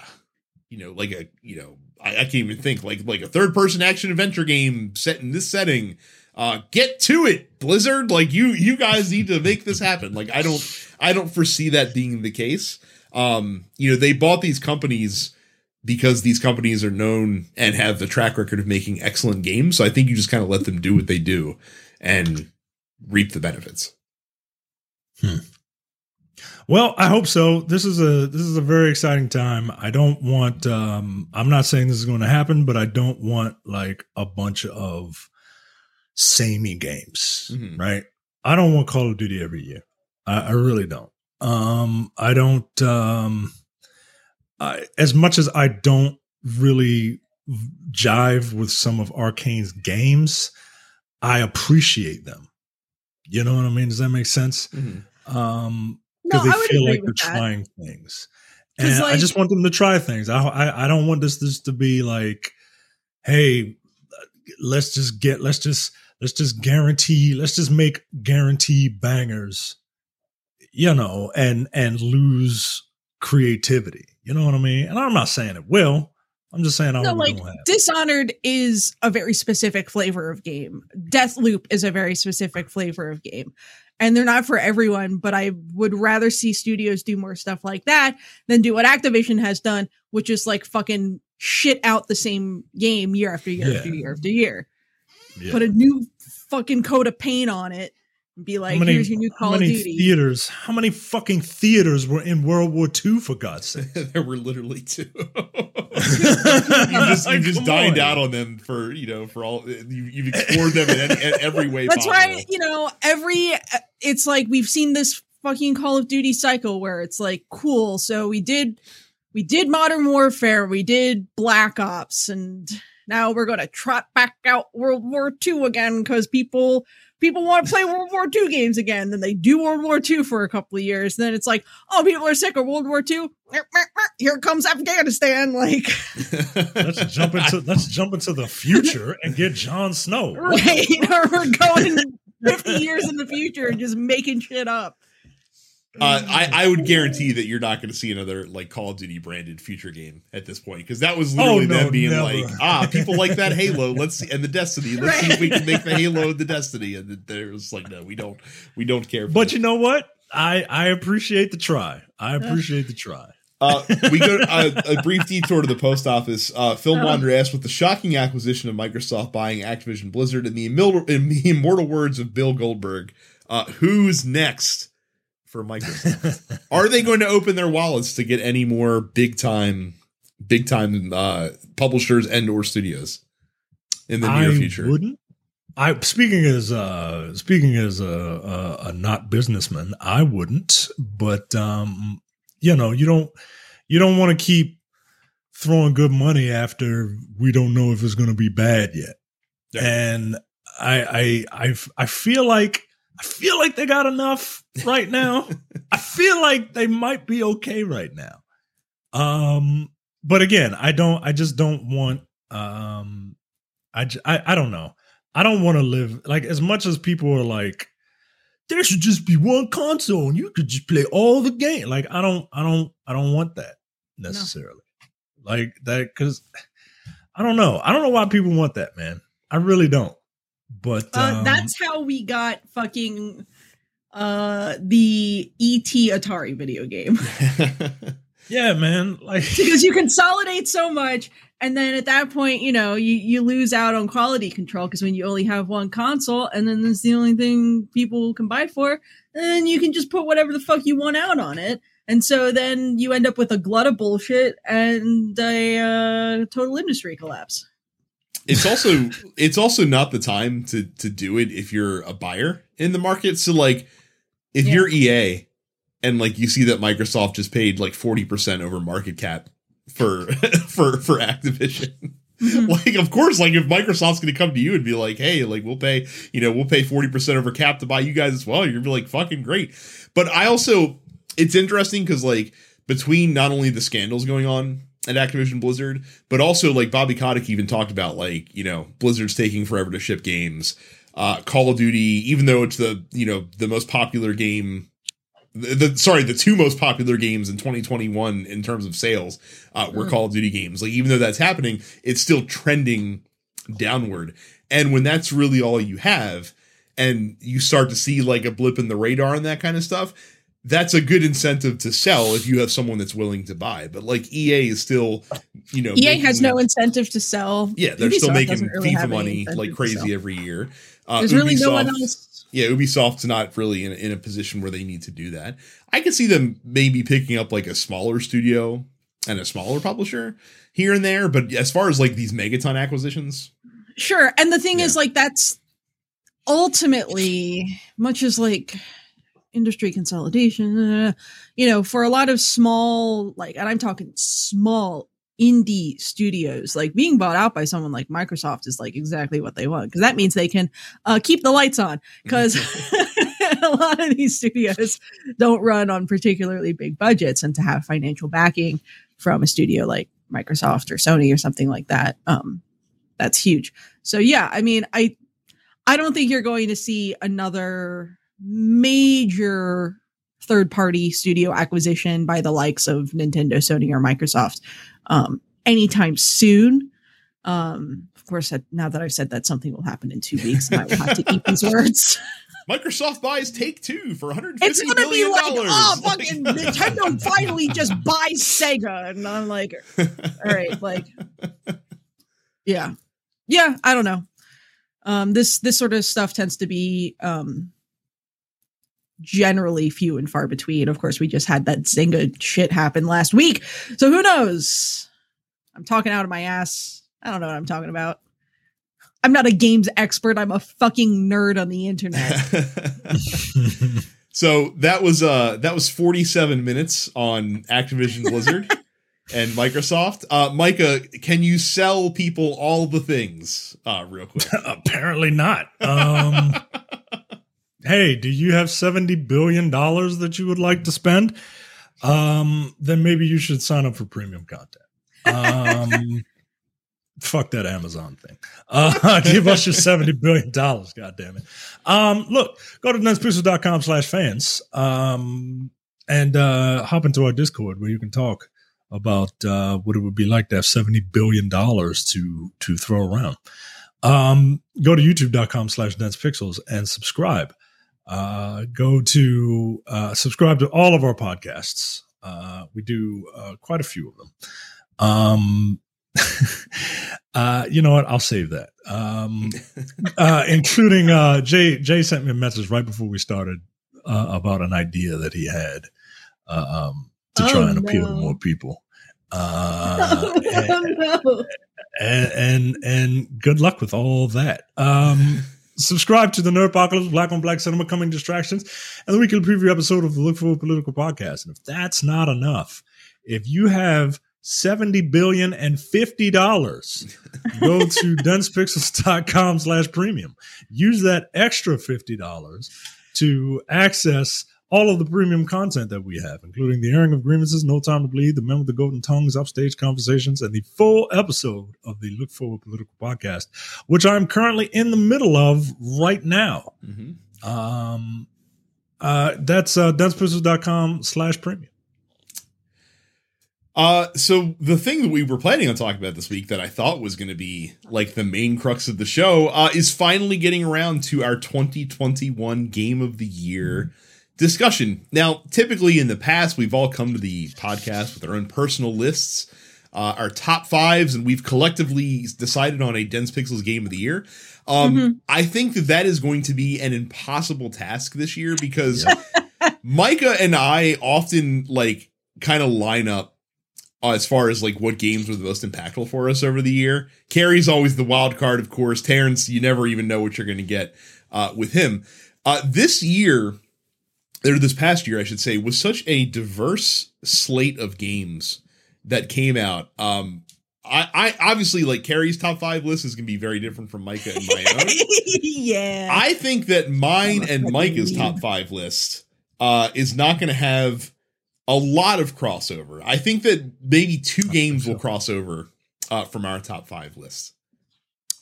you know like a you know i, I can't even think like like a third person action adventure game set in this setting. Uh get to it blizzard. Like you you guys need to make this happen. Like i don't i don't foresee that being the case. Um you know they bought these companies because these companies are known and have the track record of making excellent games. So I think you just kind of let them do what they do and reap the benefits. Well, I hope so. This is a this is a very exciting time. I don't want um I'm not saying this is going to happen, but I don't want like a bunch of samey games, Mhm. right? I don't want Call of Duty every year. I, I really don't. Um I don't um I, as much as I don't really jive with some of Arkane's games, I appreciate them. You know what I mean? Does that make sense? Um no, because I they would feel like they're that. trying things. And I just want them to try things. I, I I don't want this this to be like, hey, let's just get let's just let's just guarantee let's just make guarantee bangers, you know, and and lose creativity. You know what I mean? And I'm not saying it will. I'm just saying I No, like. Dishonored is a very specific flavor of game. Deathloop is a very specific flavor of game. And they're not for everyone, but I would rather see studios do more stuff like that than do what Activision has done, which is like fucking shit out the same game year after year Yeah. after year after year. Yeah. Put a new fucking coat of paint on it be like, how many, here's your new Call of many Duty. theaters? How many fucking theaters were in World War II? For God's sake! there were literally two. you just you just dined on. out on them for you know for all you, you've explored them in, any, in every way. That's possible. right. You know, every it's like we've seen this fucking Call of Duty cycle where it's like cool. So we did we did Modern Warfare, we did Black Ops, and now we're gonna trot back out World War II again because people people want to play World War II games again. Then they do World War II for a couple of years. Then it's like, oh, people are sick of World War II. Here comes Afghanistan. Like, let's jump into let's jump into the future and get Jon Snow. right? or we're going 50 years in the future and just making shit up. Uh, I, I would guarantee that you're not going to see another like Call of Duty branded future game at this point because that was literally Oh, no, them being never. like, ah, people like that Halo. Let's see, and the Destiny. Let's see if we can make the Halo the Destiny. And there was like, no, we don't, we don't care. For But this. you know what? I I appreciate the try. I appreciate the try. Uh, we go uh, a brief detour to the post office. Uh, Phil Oh. Wander asked, with the shocking acquisition of Microsoft buying Activision Blizzard, in the, immortal, in the immortal words of Bill Goldberg, uh, who's next for Microsoft? Are they going to open their wallets to get any more big time, big time uh, publishers and or studios in the near future? wouldn't. I speaking as uh speaking as a, a a not businessman, I wouldn't. But um, you know, you don't you don't want to keep throwing good money after we don't know if it's going to be bad yet. Yeah. And I I I I feel like I feel like they got enough right now. I feel like they might be okay right now. Um, but again, I don't. I just don't want. Um, I j- I, I don't know. I don't want to live like as much as people are like. There should just be one console, and you could just play all the game. Like I don't, I don't, I don't want that necessarily. Like that because I don't know. I don't know why people want that, man. I really don't. But Uh, um, that's how we got fucking uh the ET Atari video game. Yeah, man. Like because you consolidate so much and then at that point you know you, you lose out on quality control because when you only have one console and then this is the only thing people can buy for then you can just put whatever the fuck you want out on it and so then you end up with a glut of bullshit and a uh, total industry collapse it's also it's also not the time to to do it if you're a buyer in the market so like if Yeah. you're ea and like you see that microsoft just paid like 40% over market cap for for for activision Mhm. like of course like if microsoft's gonna come to you and be like hey like we'll pay you know we'll pay 40% over cap to buy you guys as well you're gonna be like fucking great but i also it's interesting because like between not only the scandals going on at activision blizzard but also like bobby kotick even talked about like you know blizzard's taking forever to ship games uh call of duty even though it's the you know the most popular game the, the sorry the two most popular games in 2021 in terms of sales uh, were Mm. Call of Duty games. Like even though that's happening, it's still trending downward. And when that's really all you have, and you start to see like a blip in the radar and that kind of stuff, that's a good incentive to sell if you have someone that's willing to buy. But like EA is still, you know, ea has no incentive to sell yeah, they're still making really FIFA money like crazy every year. Uh, there's really no one Ubisoft- else yeah, Ubisoft's not really in, in a position where they need to do that. I could see them maybe picking up like a smaller studio and a smaller publisher here and there, but as far as like these megaton acquisitions, Sure. And the thing is, like, that's ultimately much as like industry consolidation, uh, you know, for a lot of small, like, and I'm talking small indie studios, like being bought out by someone like Microsoft is like exactly what they want because that means they can uh, keep the lights on because a lot of these studios don't run on particularly big budgets and to have financial backing from a studio like Microsoft or Sony or something like that. Um, that's huge. So yeah, I mean, I I don't think you're going to see another major third party studio acquisition by the likes of Nintendo, Sony, or Microsoft um, anytime soon. Um, of course, now that I've said that, something will happen in two weeks, and I will have to eat these words. Microsoft buys Take Two for 150 It's gonna be like, dollars. oh, fucking Nintendo finally just buys Sega, and I'm like, all right, like, yeah, yeah, I don't know. Um, this this sort of stuff tends to be um generally few and far between. Of course, we just had that Zynga shit happen last week, so who knows? I'm talking out of my ass. I don't know what I'm talking about. I'm not a games expert. I'm a fucking nerd on the internet. so that was uh that was 47 minutes on Activision Blizzard and Microsoft. Uh Micah, can you sell people all the things uh real quick? apparently not. Um, hey, do you have seventy billion dollars that you would like to spend? Um, then maybe you should sign up for premium content. Um, fuck that Amazon thing. Uh, give us your seventy billion dollars. God damn it. Um, look, go to nunspixel.com slash fans. Um, and uh, hop into our Discord where you can talk about uh, what it would be like to have seventy billion dollars to to throw around. Um, go to youtube.com slash densepixels and subscribe. Uh, go to uh, subscribe to all of our podcasts. Uh, we do uh, quite a few of them. Um, uh, you know what? I'll save that. Um, uh, including uh, Jay. Jay sent me a message right before we started uh, about an idea that he had uh, um, to try Oh, and appeal to more people. Uh, and- oh, no. and and and good luck with all that. Subscribe to the Nerd Apocalypse, Black on Black Cinema, Coming Distractions, and the weekly preview episode of the Look Forward Political Podcast. And if that's not enough, if you have seventy billion and fifty dollars, go to densepixels.com slash premium. Use that extra fifty dollars to access all of the premium content that we have, including the airing of grievances, No Time to Bleed, the Men with the Golden Tongues, Upstage Conversations, and the full episode of the Look Forward Political Podcast, which I'm currently in the middle of right now. Mhm. Um, uh, that's uh, densepixels.com slash premium. Uh, so the thing that we were planning on talking about this week that I thought was going to be like the main crux of the show uh, is finally getting around to our 2021 Game of the Year discussion. Now, typically in the past, we've all come to the podcast with our own personal lists, uh, our top fives, and we've collectively decided on a Dense Pixels game of the year. Um, Mhm. I think that that is going to be an impossible task this year because Micah and I often like kind of line up uh, as far as like what games were the most impactful for us over the year. Carrie's always the wild card, of course. Terrence, you never even know what you're going to get uh, with him. Uh, this year, or this past year, I should say, was such a diverse slate of games that came out. Um, I, I obviously like Carrie's top five list is going to be very different from Micah and my own. yeah. I think that mine and Micah's top five list uh, is not going to have a lot of crossover. I think that maybe two games will cross over uh, from our top five list.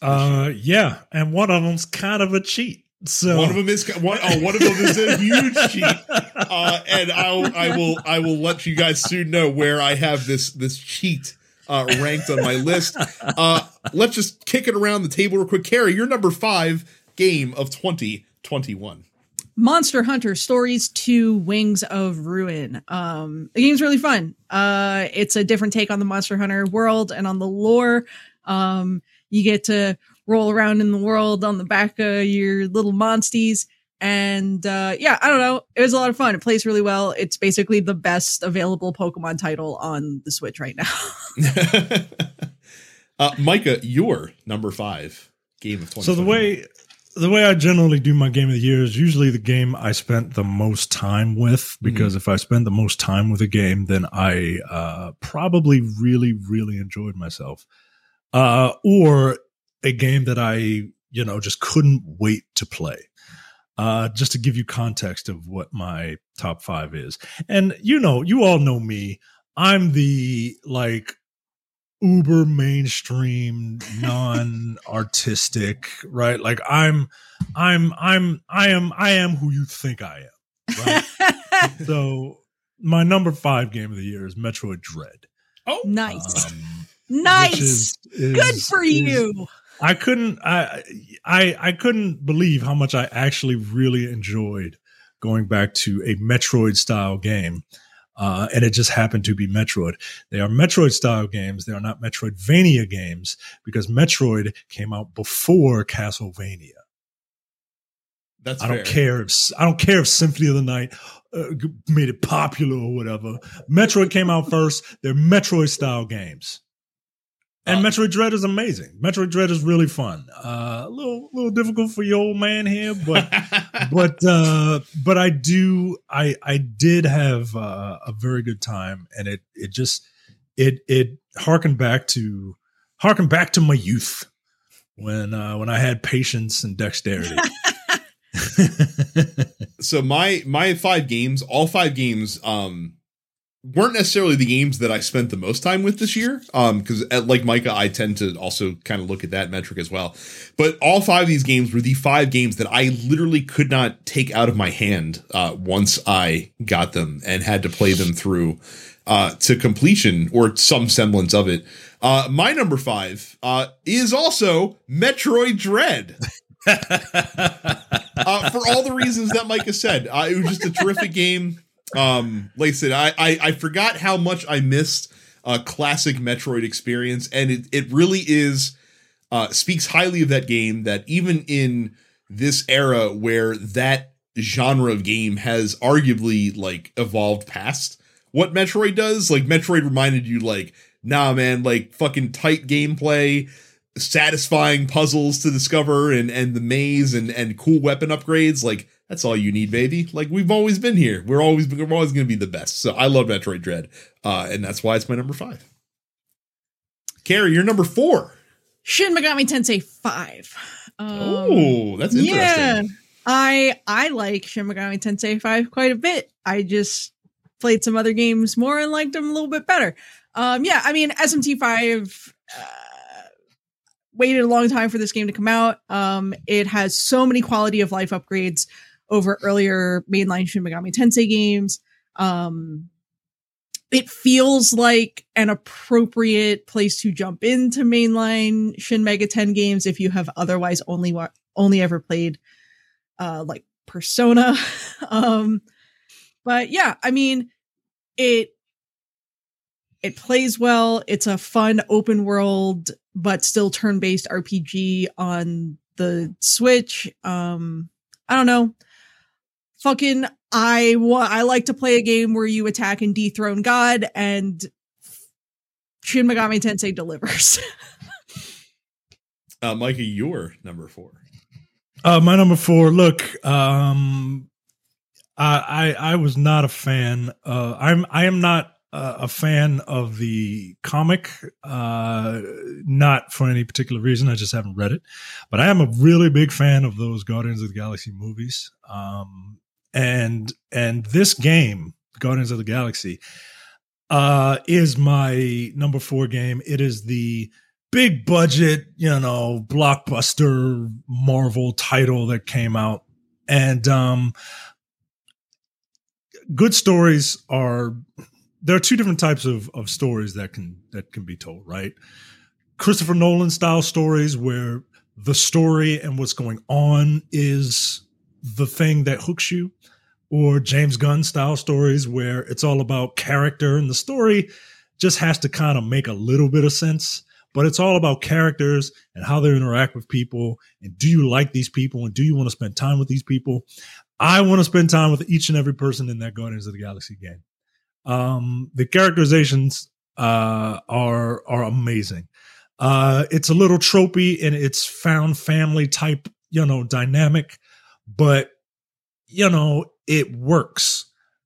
Uh, yeah, and one of them's kind of a cheat. So One of them is one. Oh, one of them is a huge cheat, uh, and I'll, I will I will let you guys soon know where I have this this cheat uh, ranked on my list. Uh, let's just kick it around the table real quick. Carrie, your number five game of twenty twenty one. Monster Hunter Stories 2 Wings of Ruin. Um the game's really fun. Uh it's a different take on the Monster Hunter world and on the lore. Um you get to roll around in the world on the back of your little monsties and uh yeah, I don't know. It was a lot of fun. It plays really well. It's basically the best available Pokemon title on the Switch right now. uh, Micah, your number five game of twenty. So the way the way I generally do my game of the year is usually the game I spent the most time with because if I spend the most time with a game, then I uh, probably really really enjoyed myself, uh, or a game that I you know just couldn't wait to play. Uh, just to give you context of what my top five is, and you know, you all know me. I'm the like uber mainstream non-artistic right like i'm i'm i'm i am i am who you think i am right so my number five game of the year is metroid dread oh, nice. um, nice. is- is- Good for is- you. I couldn't i i i couldn't believe how much i actually really enjoyed going back to a metroid style game uh, and it just happened to be Metroid. They are Metroid style games. They are not Metroidvania games because Metroid came out before Castlevania. that's I don't care. If, I don't care if Symphony of the Night uh, made it popular or whatever. Metroid came out first. They're Metroid style games. And Uh, Metroid Dread is amazing. Metroid Dread is really fun. Uh, a little, little difficult for your old man here, but but uh but i do i i did have uh, a very good time and it it just it it harkened back to harkened back to my youth when uh when i had patience and dexterity so my my five games, all five games, um, weren't necessarily the games that I spent the most time with this year. Um, because like Micah, I tend to also kind of look at that metric as well. But all five of these games were the five games that I literally could not take out of my hand uh, once I got them and had to play them through uh, to completion or some semblance of it. Uh, my number five uh, is also Metroid Dread uh, for all the reasons that Micah said. Uh, it was just a terrific game. Um, like I said, I, I, forgot how much I missed a classic Metroid experience, and it, it really is uh, speaks highly of that game. That even in this era where that genre of game has arguably like evolved past what Metroid does, like Metroid reminded you, like, nah, man, like fucking tight gameplay satisfying puzzles to discover and and the maze and and cool weapon upgrades like that's all you need baby like we've always been here we're always we're always going to be the best so i love metroid dread uh and that's why it's my number five carrie you're number four Shin Megami Tensei 5. Um, oh that's interesting Yeah. I I like Shin Megami Tensei 5 quite a bit. I just played some other games more and liked them a little bit better. Um yeah, I mean SMT5 uh, waited a long time for this game to come out. Um it has so many quality of life upgrades over earlier mainline Shin Megami Tensei games. Um it feels like an appropriate place to jump into mainline Shin Megaten games if you have otherwise only wa- only ever played uh like Persona. um But yeah, I mean, it it plays well. It's a fun open world, but still turn based RPG on the Switch. Um, I don't know. Fucking, I wa- I like to play a game where you attack and dethrone God, and Shin Megami Tensei delivers. uh, Micah, your number four. Uh, my number four. Look, um, I, I I was not a fan. Uh, I'm I am not uh, a fan of the comic, uh, not for any particular reason. I just haven't read it, but I am a really big fan of those Guardians of the Galaxy movies. Um, and and this game, Guardians of the Galaxy, uh, is my number four game. It is the big budget, you know, blockbuster Marvel title that came out, and um, good stories are there are two different types of, of stories that can that can be told, right? Christopher Nolan style stories where the story and what's going on is the thing that hooks you, or James Gunn style stories where it's all about character and the story just has to kind of make a little bit of sense. But it's all about characters and how they interact with people. And do you like these people? And do you want to spend time with these people? I want to spend time with each and every person in that Guardians of the Galaxy game. Um, the characterizations uh, are are amazing. Uh, it's a little tropey and it's found family type, you know, dynamic, but you know it works.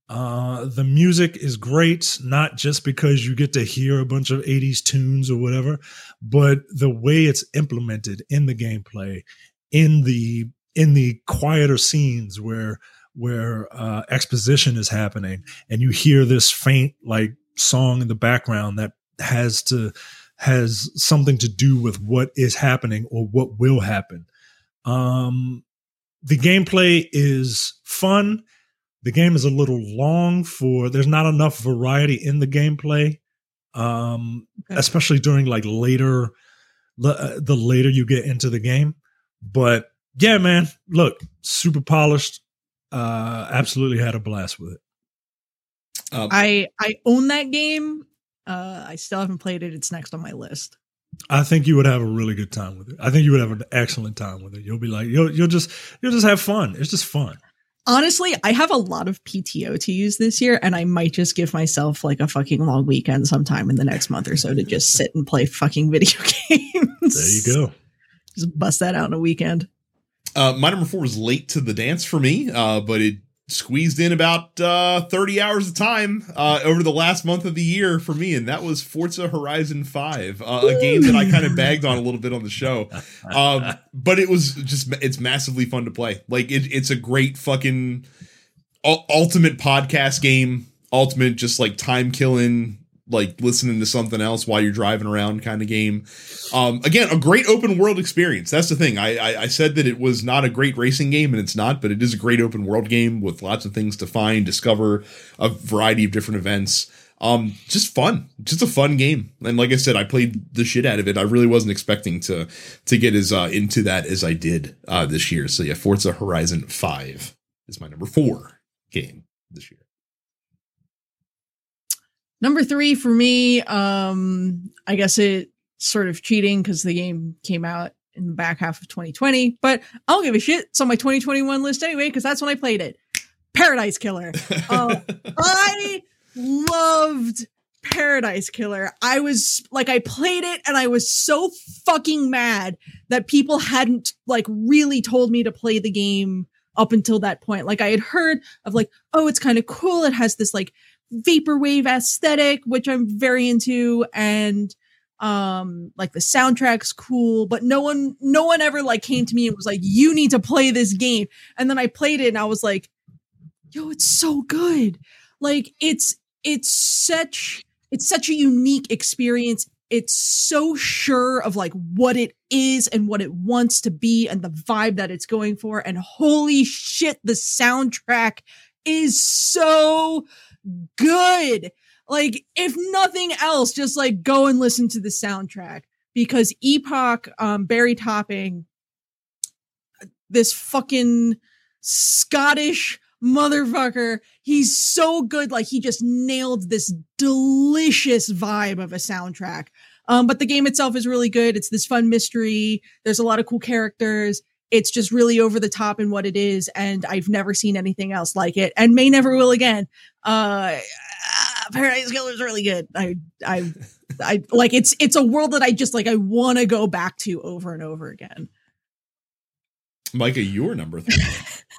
Uh, the music is great, not just because you get to hear a bunch of 80s tunes or whatever, but the way it's implemented in the gameplay, in the in the quieter scenes where where uh, exposition is happening and you hear this faint like song in the background that has to has something to do with what is happening or what will happen um the gameplay is fun the game is a little long for there's not enough variety in the gameplay um okay. especially during like later uh, the later you get into the game but yeah man look super polished uh, absolutely had a blast with it. Um, I I own that game. Uh, I still haven't played it. It's next on my list. I think you would have a really good time with it. I think you would have an excellent time with it. You'll be like you'll you'll just you'll just have fun. It's just fun. Honestly, I have a lot of PTO to use this year, and I might just give myself like a fucking long weekend sometime in the next month or so to just sit and play fucking video games. There you go. Just bust that out in a weekend. Uh, my number four was late to the dance for me, uh, but it squeezed in about uh, 30 hours of time uh, over the last month of the year for me, and that was Forza Horizon 5, uh, a game that I kind of bagged on a little bit on the show. Um, but it was just, it's massively fun to play. Like, it, it's a great fucking ultimate podcast game, ultimate just like time killing like listening to something else while you're driving around kind of game. Um, again, a great open world experience. That's the thing. I, I, I said that it was not a great racing game, and it's not, but it is a great open world game with lots of things to find, discover, a variety of different events. Um, just fun, just a fun game. And like I said, I played the shit out of it. I really wasn't expecting to to get as uh, into that as I did uh, this year. So yeah, Forza Horizon Five is my number four game this year. Number three for me, um, I guess it sort of cheating because the game came out in the back half of 2020, but I don't give a shit. It's on my 2021 list anyway, because that's when I played it. Paradise Killer. Uh, I loved Paradise Killer. I was like, I played it and I was so fucking mad that people hadn't like really told me to play the game up until that point. Like I had heard of like, oh, it's kind of cool. It has this like vaporwave aesthetic, which I'm very into, and um like the soundtrack's cool but no one no one ever like came to me and was like you need to play this game. And then i played it and i was like yo it's so good. Like it's it's such it's such a unique experience. It's so sure of like what it is and what it wants to be and the vibe that it's going for and holy shit the soundtrack is so good. Like, if nothing else, just like go and listen to the soundtrack because Epoch, um, Barry Topping, this fucking Scottish motherfucker. He's so good. Like he just nailed this delicious vibe of a soundtrack. Um, but the game itself is really good. It's this fun mystery. There's a lot of cool characters. It's just really over the top in what it is, and I've never seen anything else like it, and may never will again. Uh, Paradise Killer is really good. I, I, I like it's it's a world that I just like. I want to go back to over and over again. Micah, your number three.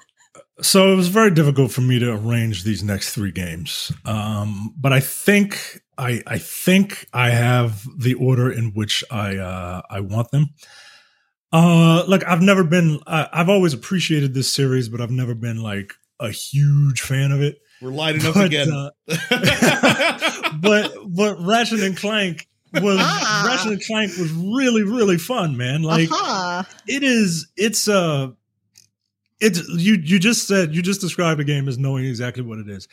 so it was very difficult for me to arrange these next three games, um, but I think I I think I have the order in which I uh, I want them. Uh, look, I've never been. I, I've always appreciated this series, but I've never been like a huge fan of it. We're lighting up again. Uh, but but Ratchet and Clank was ah. Ratchet and Clank was really really fun, man. Like uh-huh. it is. It's uh it's you. You just said you just described a game as knowing exactly what it is.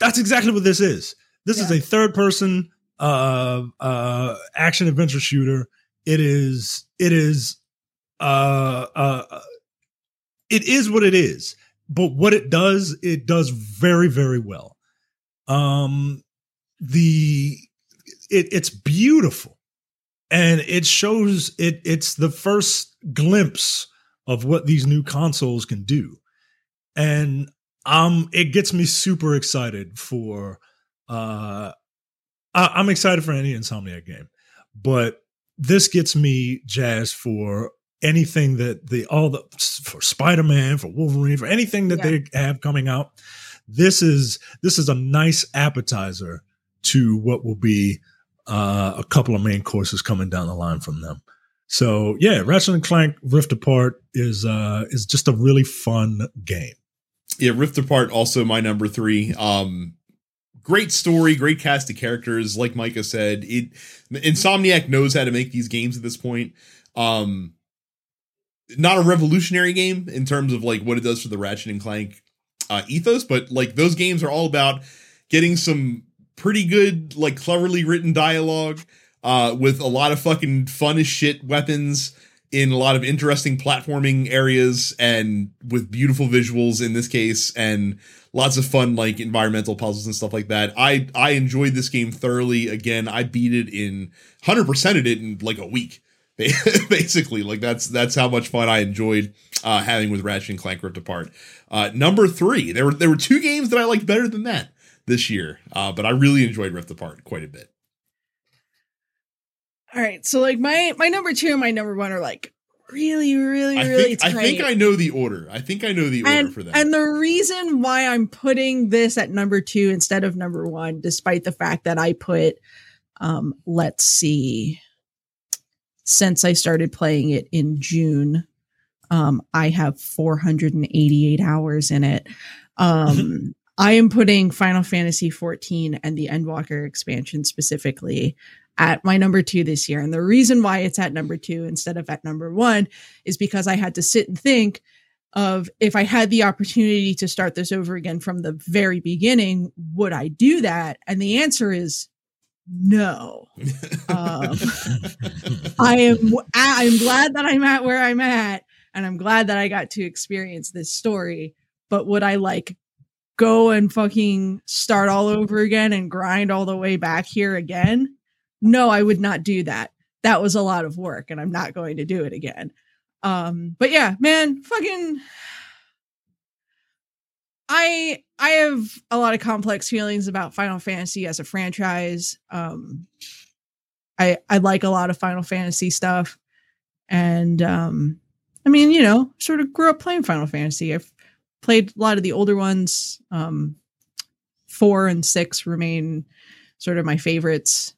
That's exactly what this is. This yeah. is a third person uh uh action adventure shooter. It is. It is uh, uh, it is what it is. But what it does, it does very, very well. Um, the it, it's beautiful, and it shows it. It's the first glimpse of what these new consoles can do, and um, it gets me super excited for. Uh, I, I'm excited for any Insomniac game, but this gets me jazzed for anything that the all the for Spider-Man, for Wolverine, for anything that yeah. they have coming out. This is this is a nice appetizer to what will be uh, a couple of main courses coming down the line from them. So yeah, Ratchet and Clank Rift Apart is uh, is just a really fun game. Yeah, Rift Apart also my number three. Um, great story, great cast of characters. Like Micah said, it Insomniac knows how to make these games at this point. Um, not a revolutionary game in terms of like what it does for the Ratchet and Clank uh, ethos, but like those games are all about getting some pretty good, like cleverly written dialogue uh, with a lot of fucking fun as shit weapons in a lot of interesting platforming areas and with beautiful visuals in this case and lots of fun like environmental puzzles and stuff like that. I I enjoyed this game thoroughly. Again, I beat it in 100%ed it in like a week. basically like that's that's how much fun i enjoyed uh having with ratchet and clank rift apart. Uh number three there were there were two games that i liked better than that this year uh but i really enjoyed rift apart quite a bit. All right so like my my number two and my number one are like really really I really think, tight. i think i know the order. I think i know the order and, for that and the reason why i'm putting this at number two instead of number one despite the fact that i put um let's see since I started playing it in June. Um, I have 488 hours in it. Um, I am putting Final Fantasy 14 and the Endwalker expansion specifically at my number two this year. And the reason why it's at number two instead of at number one is because I had to sit and think of if I had the opportunity to start this over again from the very beginning, would I do that? And the answer is no. Um, I am I'm glad that I'm at where I'm at and I'm glad that I got to experience this story, but would I like go and fucking start all over again and grind all the way back here again? No, I would not do that. That was a lot of work and I'm not going to do it again. Um but yeah, man, fucking I I have a lot of complex feelings about Final Fantasy as a franchise. Um, I I like a lot of Final Fantasy stuff, and um, I mean, you know, sort of grew up playing Final Fantasy. I've played a lot of the older ones. Um, four and six remain sort of my favorites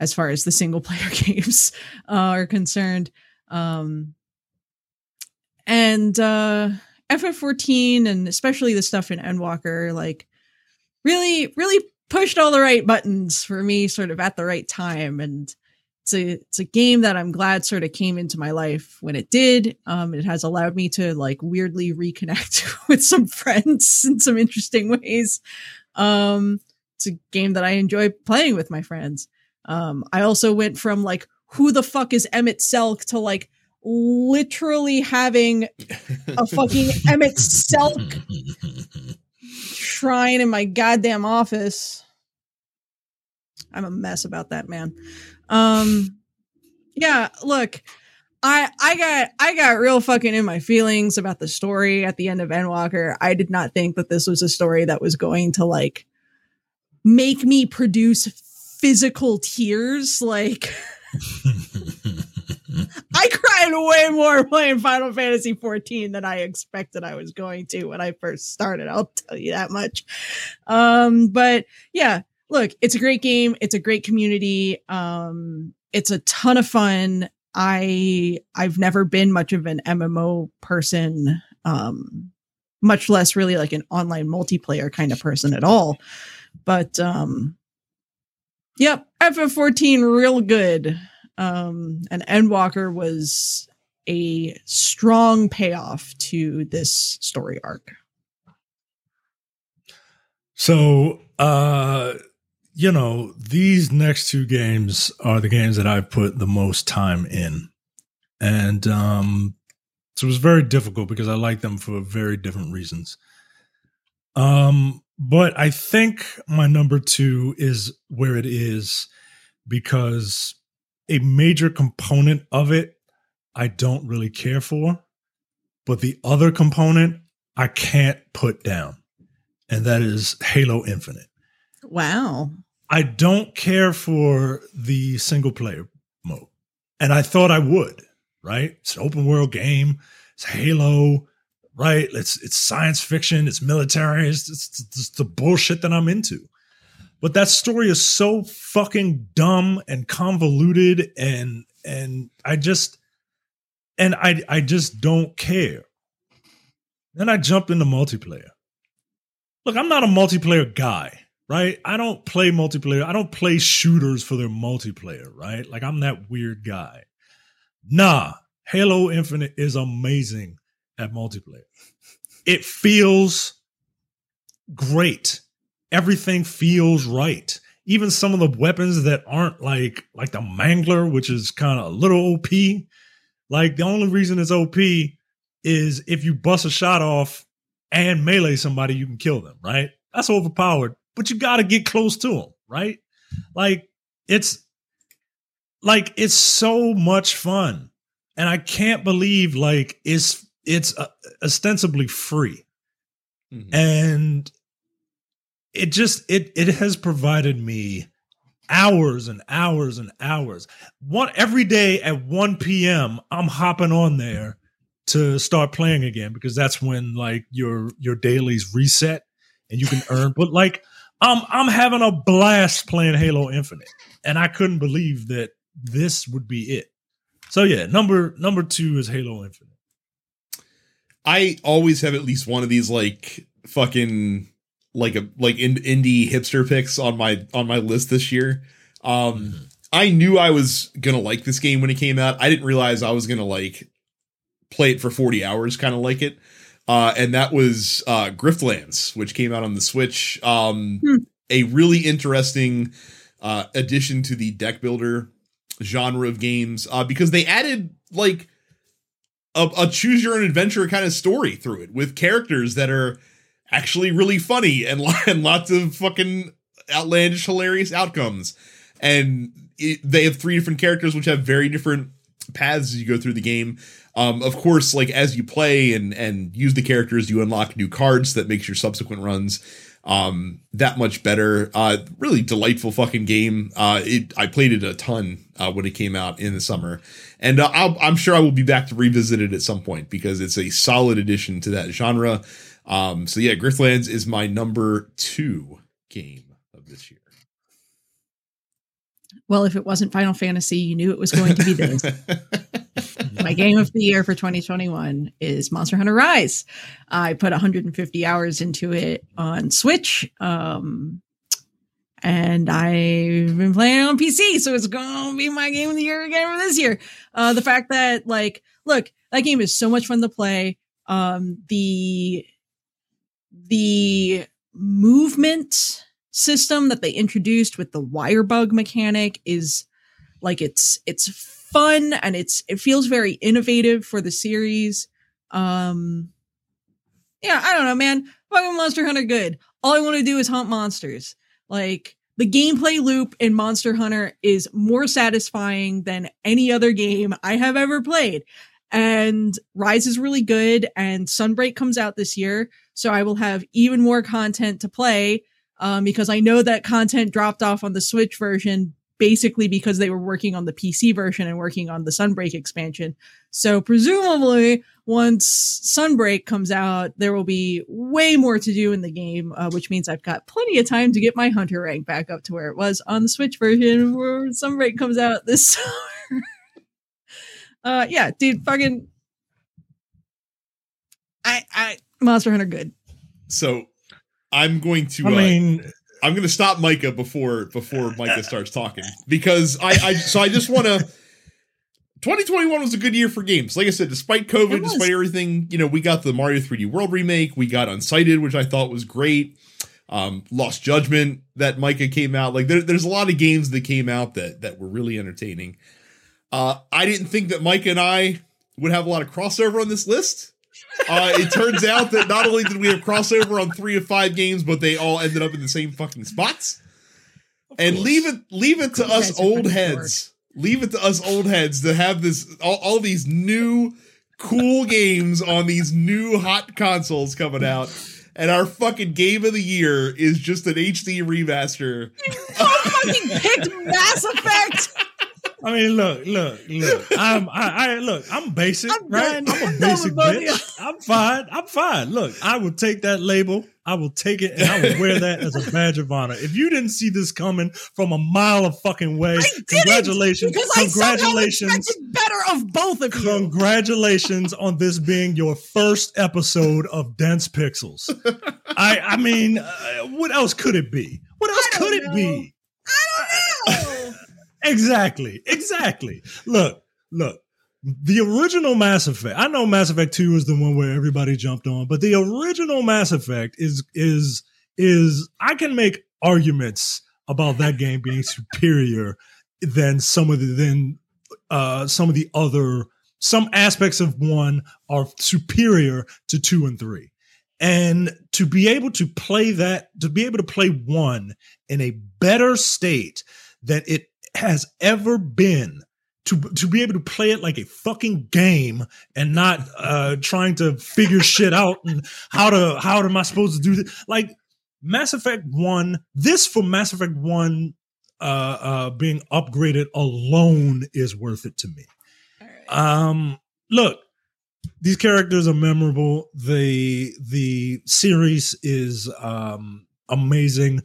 as far as the single player games uh, are concerned. Um, and uh, FF14 and especially the stuff in Endwalker, like really, really pushed all the right buttons for me sort of at the right time. And it's a it's a game that I'm glad sort of came into my life when it did. Um, it has allowed me to like weirdly reconnect with some friends in some interesting ways. Um, it's a game that I enjoy playing with my friends. Um, I also went from like who the fuck is Emet-Selch to like literally having a fucking Emet-Selch shrine in my goddamn office. I'm a mess about that, man. Um, yeah, look, I I got I got real fucking in my feelings about the story at the end of Endwalker. I did not think that this was a story that was going to like make me produce physical tears. Like I cried way more playing Final Fantasy 14 than I expected I was going to when I first started. I'll tell you that much. Um, but yeah, look, it's a great game. It's a great community. Um, it's a ton of fun. I I've never been much of an MMO person, um, much less really like an online multiplayer kind of person at all. But um, yep, FF14 real good. Um, and Endwalker was a strong payoff to this story arc. So, uh, you know, these next two games are the games that I've put the most time in. And um, so it was very difficult because I like them for very different reasons. Um, but I think my number two is where it is because a major component of it I don't really care for, but the other component I can't put down, and that is Halo Infinite. Wow. I don't care for the single player mode, and I thought I would. Right? It's an open world game. It's Halo. Right? It's it's science fiction. It's military. It's, it's, it's the bullshit that I'm into. But that story is so fucking dumb and convoluted and and I just and I I just don't care. Then I jumped into multiplayer. Look, I'm not a multiplayer guy, right? I don't play multiplayer. I don't play shooters for their multiplayer, right? Like I'm that weird guy. Nah, Halo Infinite is amazing at multiplayer. It feels great everything feels right. Even some of the weapons that aren't like like the mangler, which is kind of a little OP. Like the only reason it's OP is if you bust a shot off and melee somebody, you can kill them, right? That's overpowered, but you got to get close to them, right? Like it's like it's so much fun, and I can't believe like it's it's uh, ostensibly free, mm-hmm. and it just it it has provided me hours and hours and hours. One every day at 1 p.m. I'm hopping on there to start playing again because that's when like your your dailies reset and you can earn. But like I'm I'm having a blast playing Halo Infinite, and I couldn't believe that this would be it. So yeah, number number two is Halo Infinite. I always have at least one of these like fucking like a like in, indie hipster picks on my on my list this year. Um mm-hmm. I knew I was gonna like this game when it came out. I didn't realize I was gonna like play it for 40 hours, kind of like it. Uh, and that was uh, Griftlands, which came out on the Switch. Um, hmm. A really interesting uh, addition to the deck builder genre of games uh, because they added like a, a choose your own adventure kind of story through it with characters that are actually really funny and, and lots of fucking outlandish, hilarious outcomes. And it, they have three different characters which have very different paths as you go through the game. Um, of course, like as you play and and use the characters, you unlock new cards that makes your subsequent runs um that much better uh really delightful fucking game uh it i played it a ton uh when it came out in the summer and uh, i am sure i will be back to revisit it at some point because it's a solid addition to that genre um, so yeah, Griftlands is my number two game of this year. Well, if it wasn't Final Fantasy, you knew it was going to be this. my game of the year for 2021 is Monster Hunter Rise. I put 150 hours into it on Switch. Um, and I've been playing on PC, so it's gonna be my game of the year again for this year. Uh, the fact that, like, look, that game is so much fun to play. Um, the the movement system that they introduced with the wire bug mechanic is like it's it's fun and it's it feels very innovative for the series um yeah, I don't know, man. Fucking Monster Hunter good. All I want to do is hunt monsters. Like the gameplay loop in Monster Hunter is more satisfying than any other game I have ever played. And Rise is really good and Sunbreak comes out this year, so I will have even more content to play um, because I know that content dropped off on the Switch version basically because they were working on the PC version and working on the Sunbreak expansion. So presumably, once Sunbreak comes out, there will be way more to do in the game, uh, which means I've got plenty of time to get my hunter rank back up to where it was on the Switch version where Sunbreak comes out this summer. uh, yeah, dude, fucking. I, I, Monster Hunter good. So I'm going to. I uh, mean, I'm going to stop Micah before before Micah starts talking because I, I so I just want to. 2021 was a good year for games. Like I said, despite COVID, despite everything, you know, we got the Mario 3D World remake, we got Unsighted, which I thought was great. Um, Lost Judgment that Micah came out. Like there, there's a lot of games that came out that that were really entertaining. Uh, I didn't think that Micah and I would have a lot of crossover on this list. Uh, it turns out that not only did we have crossover on three of five games, but they all ended up in the same fucking spots. And leave it, leave it to You us old heads. Leave it to us old heads to have this all, all these new cool games on these new hot consoles coming out. And our fucking game of the year is just an HD remaster. fucking picked Mass Effect. I mean, look, look, look. I'm, I, I look. I'm basic, I'm right? done. I'm a basic with both of you. bitch. I'm fine. I'm fine. Look, I will take that label. I will take it, and I will wear that as a badge of honor. If you didn't see this coming from a mile of fucking way, congratulations, congratulations, better of both of you. congratulations on this being your first episode of Dense Pixels. I, I mean, uh, what else could it be? What else could it know. be? Exactly. Exactly. look, look. The original Mass Effect. I know Mass Effect 2 is the one where everybody jumped on, but the original Mass Effect is is is I can make arguments about that game being superior than some of the than uh some of the other some aspects of one are superior to 2 and 3. And to be able to play that to be able to play one in a better state than it has ever been to to be able to play it like a fucking game and not uh trying to figure shit out and how to how am I supposed to do this like Mass Effect 1 this for Mass Effect 1 uh uh being upgraded alone is worth it to me. Um look these characters are memorable. The the series is um amazing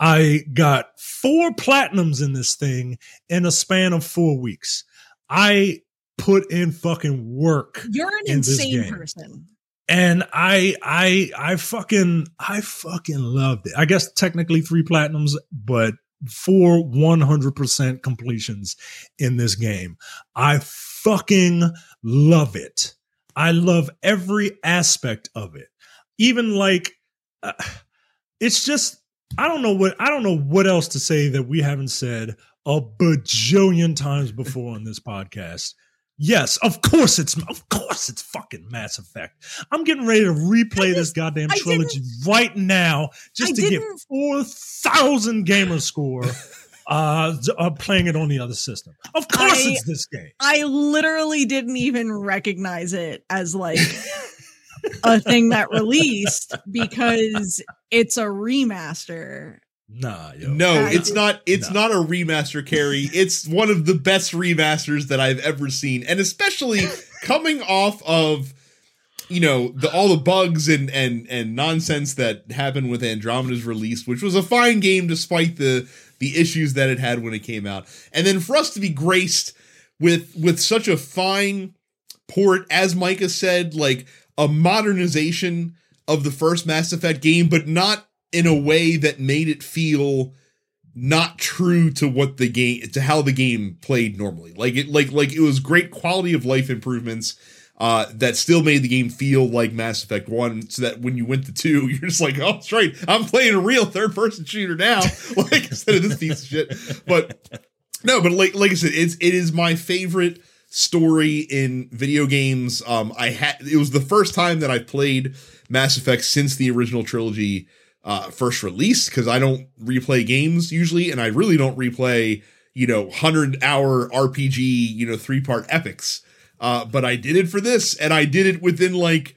i got four platinums in this thing in a span of four weeks i put in fucking work You're an in insane person. and I I I fucking I fucking loved it. I guess technically three platinums, but four 100% completions in this game. I fucking love it. I love every aspect of it. Even like uh, it's just I don't know what I don't know what else to say that we haven't said a bajillion times before on this podcast. Yes, of course it's of course it's fucking Mass Effect. I'm getting ready to replay this goddamn trilogy right now just I to get four thousand gamer score. Uh, uh, playing it on the other system. Of course, I- it's this game. I literally didn't even recognize it as like a thing that released because it's a remaster. Nah, yo. No, I it's not. It's No. not a remaster, Carrie. It's one of the best remasters that I've ever seen, and especially coming off of you know the all the bugs and and and nonsense that happened with Andromeda's release, which was a fine game despite the the issues that it had when it came out, and then for us to be graced with with such a fine port, as Micah said, like a modernization of the first Mass Effect game, but not in a way that made it feel not true to what the game to how the game played normally. Like it like like it was great quality of life improvements uh that still made the game feel like Mass Effect 1 so that when you went to 2 you're just like oh that's right. I'm playing a real third person shooter now. Like instead of this piece of shit. But no but like like I said it's it is my favorite story in video games um I had it was the first time that I played Mass Effect since the original trilogy uh, first release because I don't replay games usually, and I really don't replay you know hundred hour RPG you know three part epics. Uh, but I did it for this, and I did it within like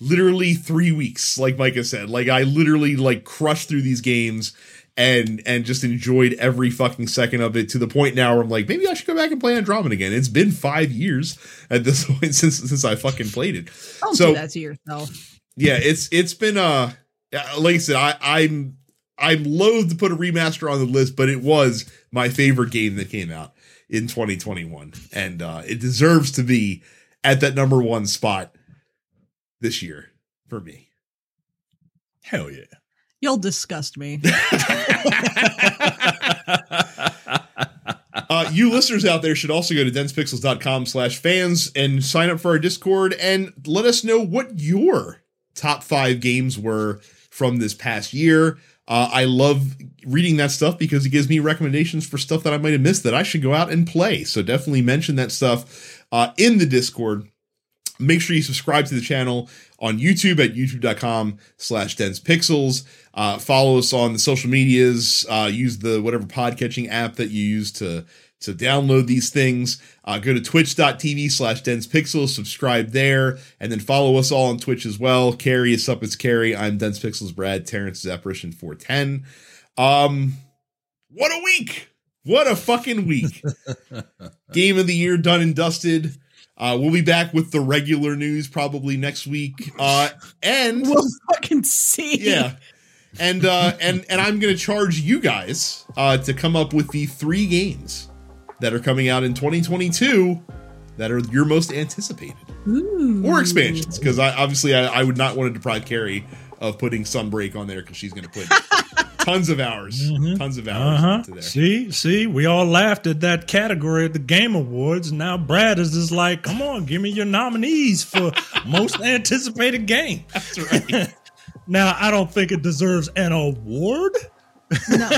literally three weeks. Like Micah said, like I literally like crushed through these games and and just enjoyed every fucking second of it to the point now where I'm like, maybe I should go back and play Andromeda again. It's been five years at this point since since I fucking played it. Don't So- do that to yourself. Yeah, it's it's been uh like I said, I, I'm I'm loath to put a remaster on the list, but it was my favorite game that came out in 2021, and uh, it deserves to be at that number one spot this year for me. Hell yeah. You'll disgust me. Uh, you listeners out there should also go to densepixels.com slash fans and sign up for our Discord and let us know what your top five games were from this past year. Uh, I love reading that stuff because it gives me recommendations for stuff that I might have missed that I should go out and play. So definitely mention that stuff uh, in the Discord. Make sure you subscribe to the channel on YouTube at youtube.com slash densepixels. Uh, follow us on the social medias. Uh, use the whatever podcatching app that you use to to download these things. Uh, go to twitch.tv slash densepixels. Subscribe there. And then follow us all on Twitch as well. Carrie is up. It's Carrie. I'm densepixels. Brad. Terrence is apparition 410. Um, what a week. What a fucking week. Game of the year done and dusted. Uh, we'll be back with the regular news probably next week. Uh, and we'll fucking see. yeah, and uh, and and I'm gonna charge you guys uh, to come up with the three games that are coming out in 2022 that are your most anticipated Ooh. or expansions. Because I obviously I, I would not want to deprive Carrie of putting Sunbreak on there because she's gonna put tons of hours, Mhm. tons of hours Uh-huh. there. See, see, we all laughed at that category at the Game Awards. Now Brad is just like, come on, give me your nominees for most anticipated game. That's right. Now, I don't think it deserves an award. No.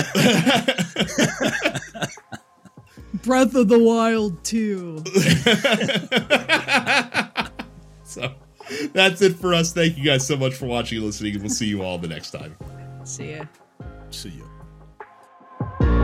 Breath of the Wild 2. so that's it for us. Thank you guys so much for watching and listening, and we'll see you all the next time. See ya. See ya.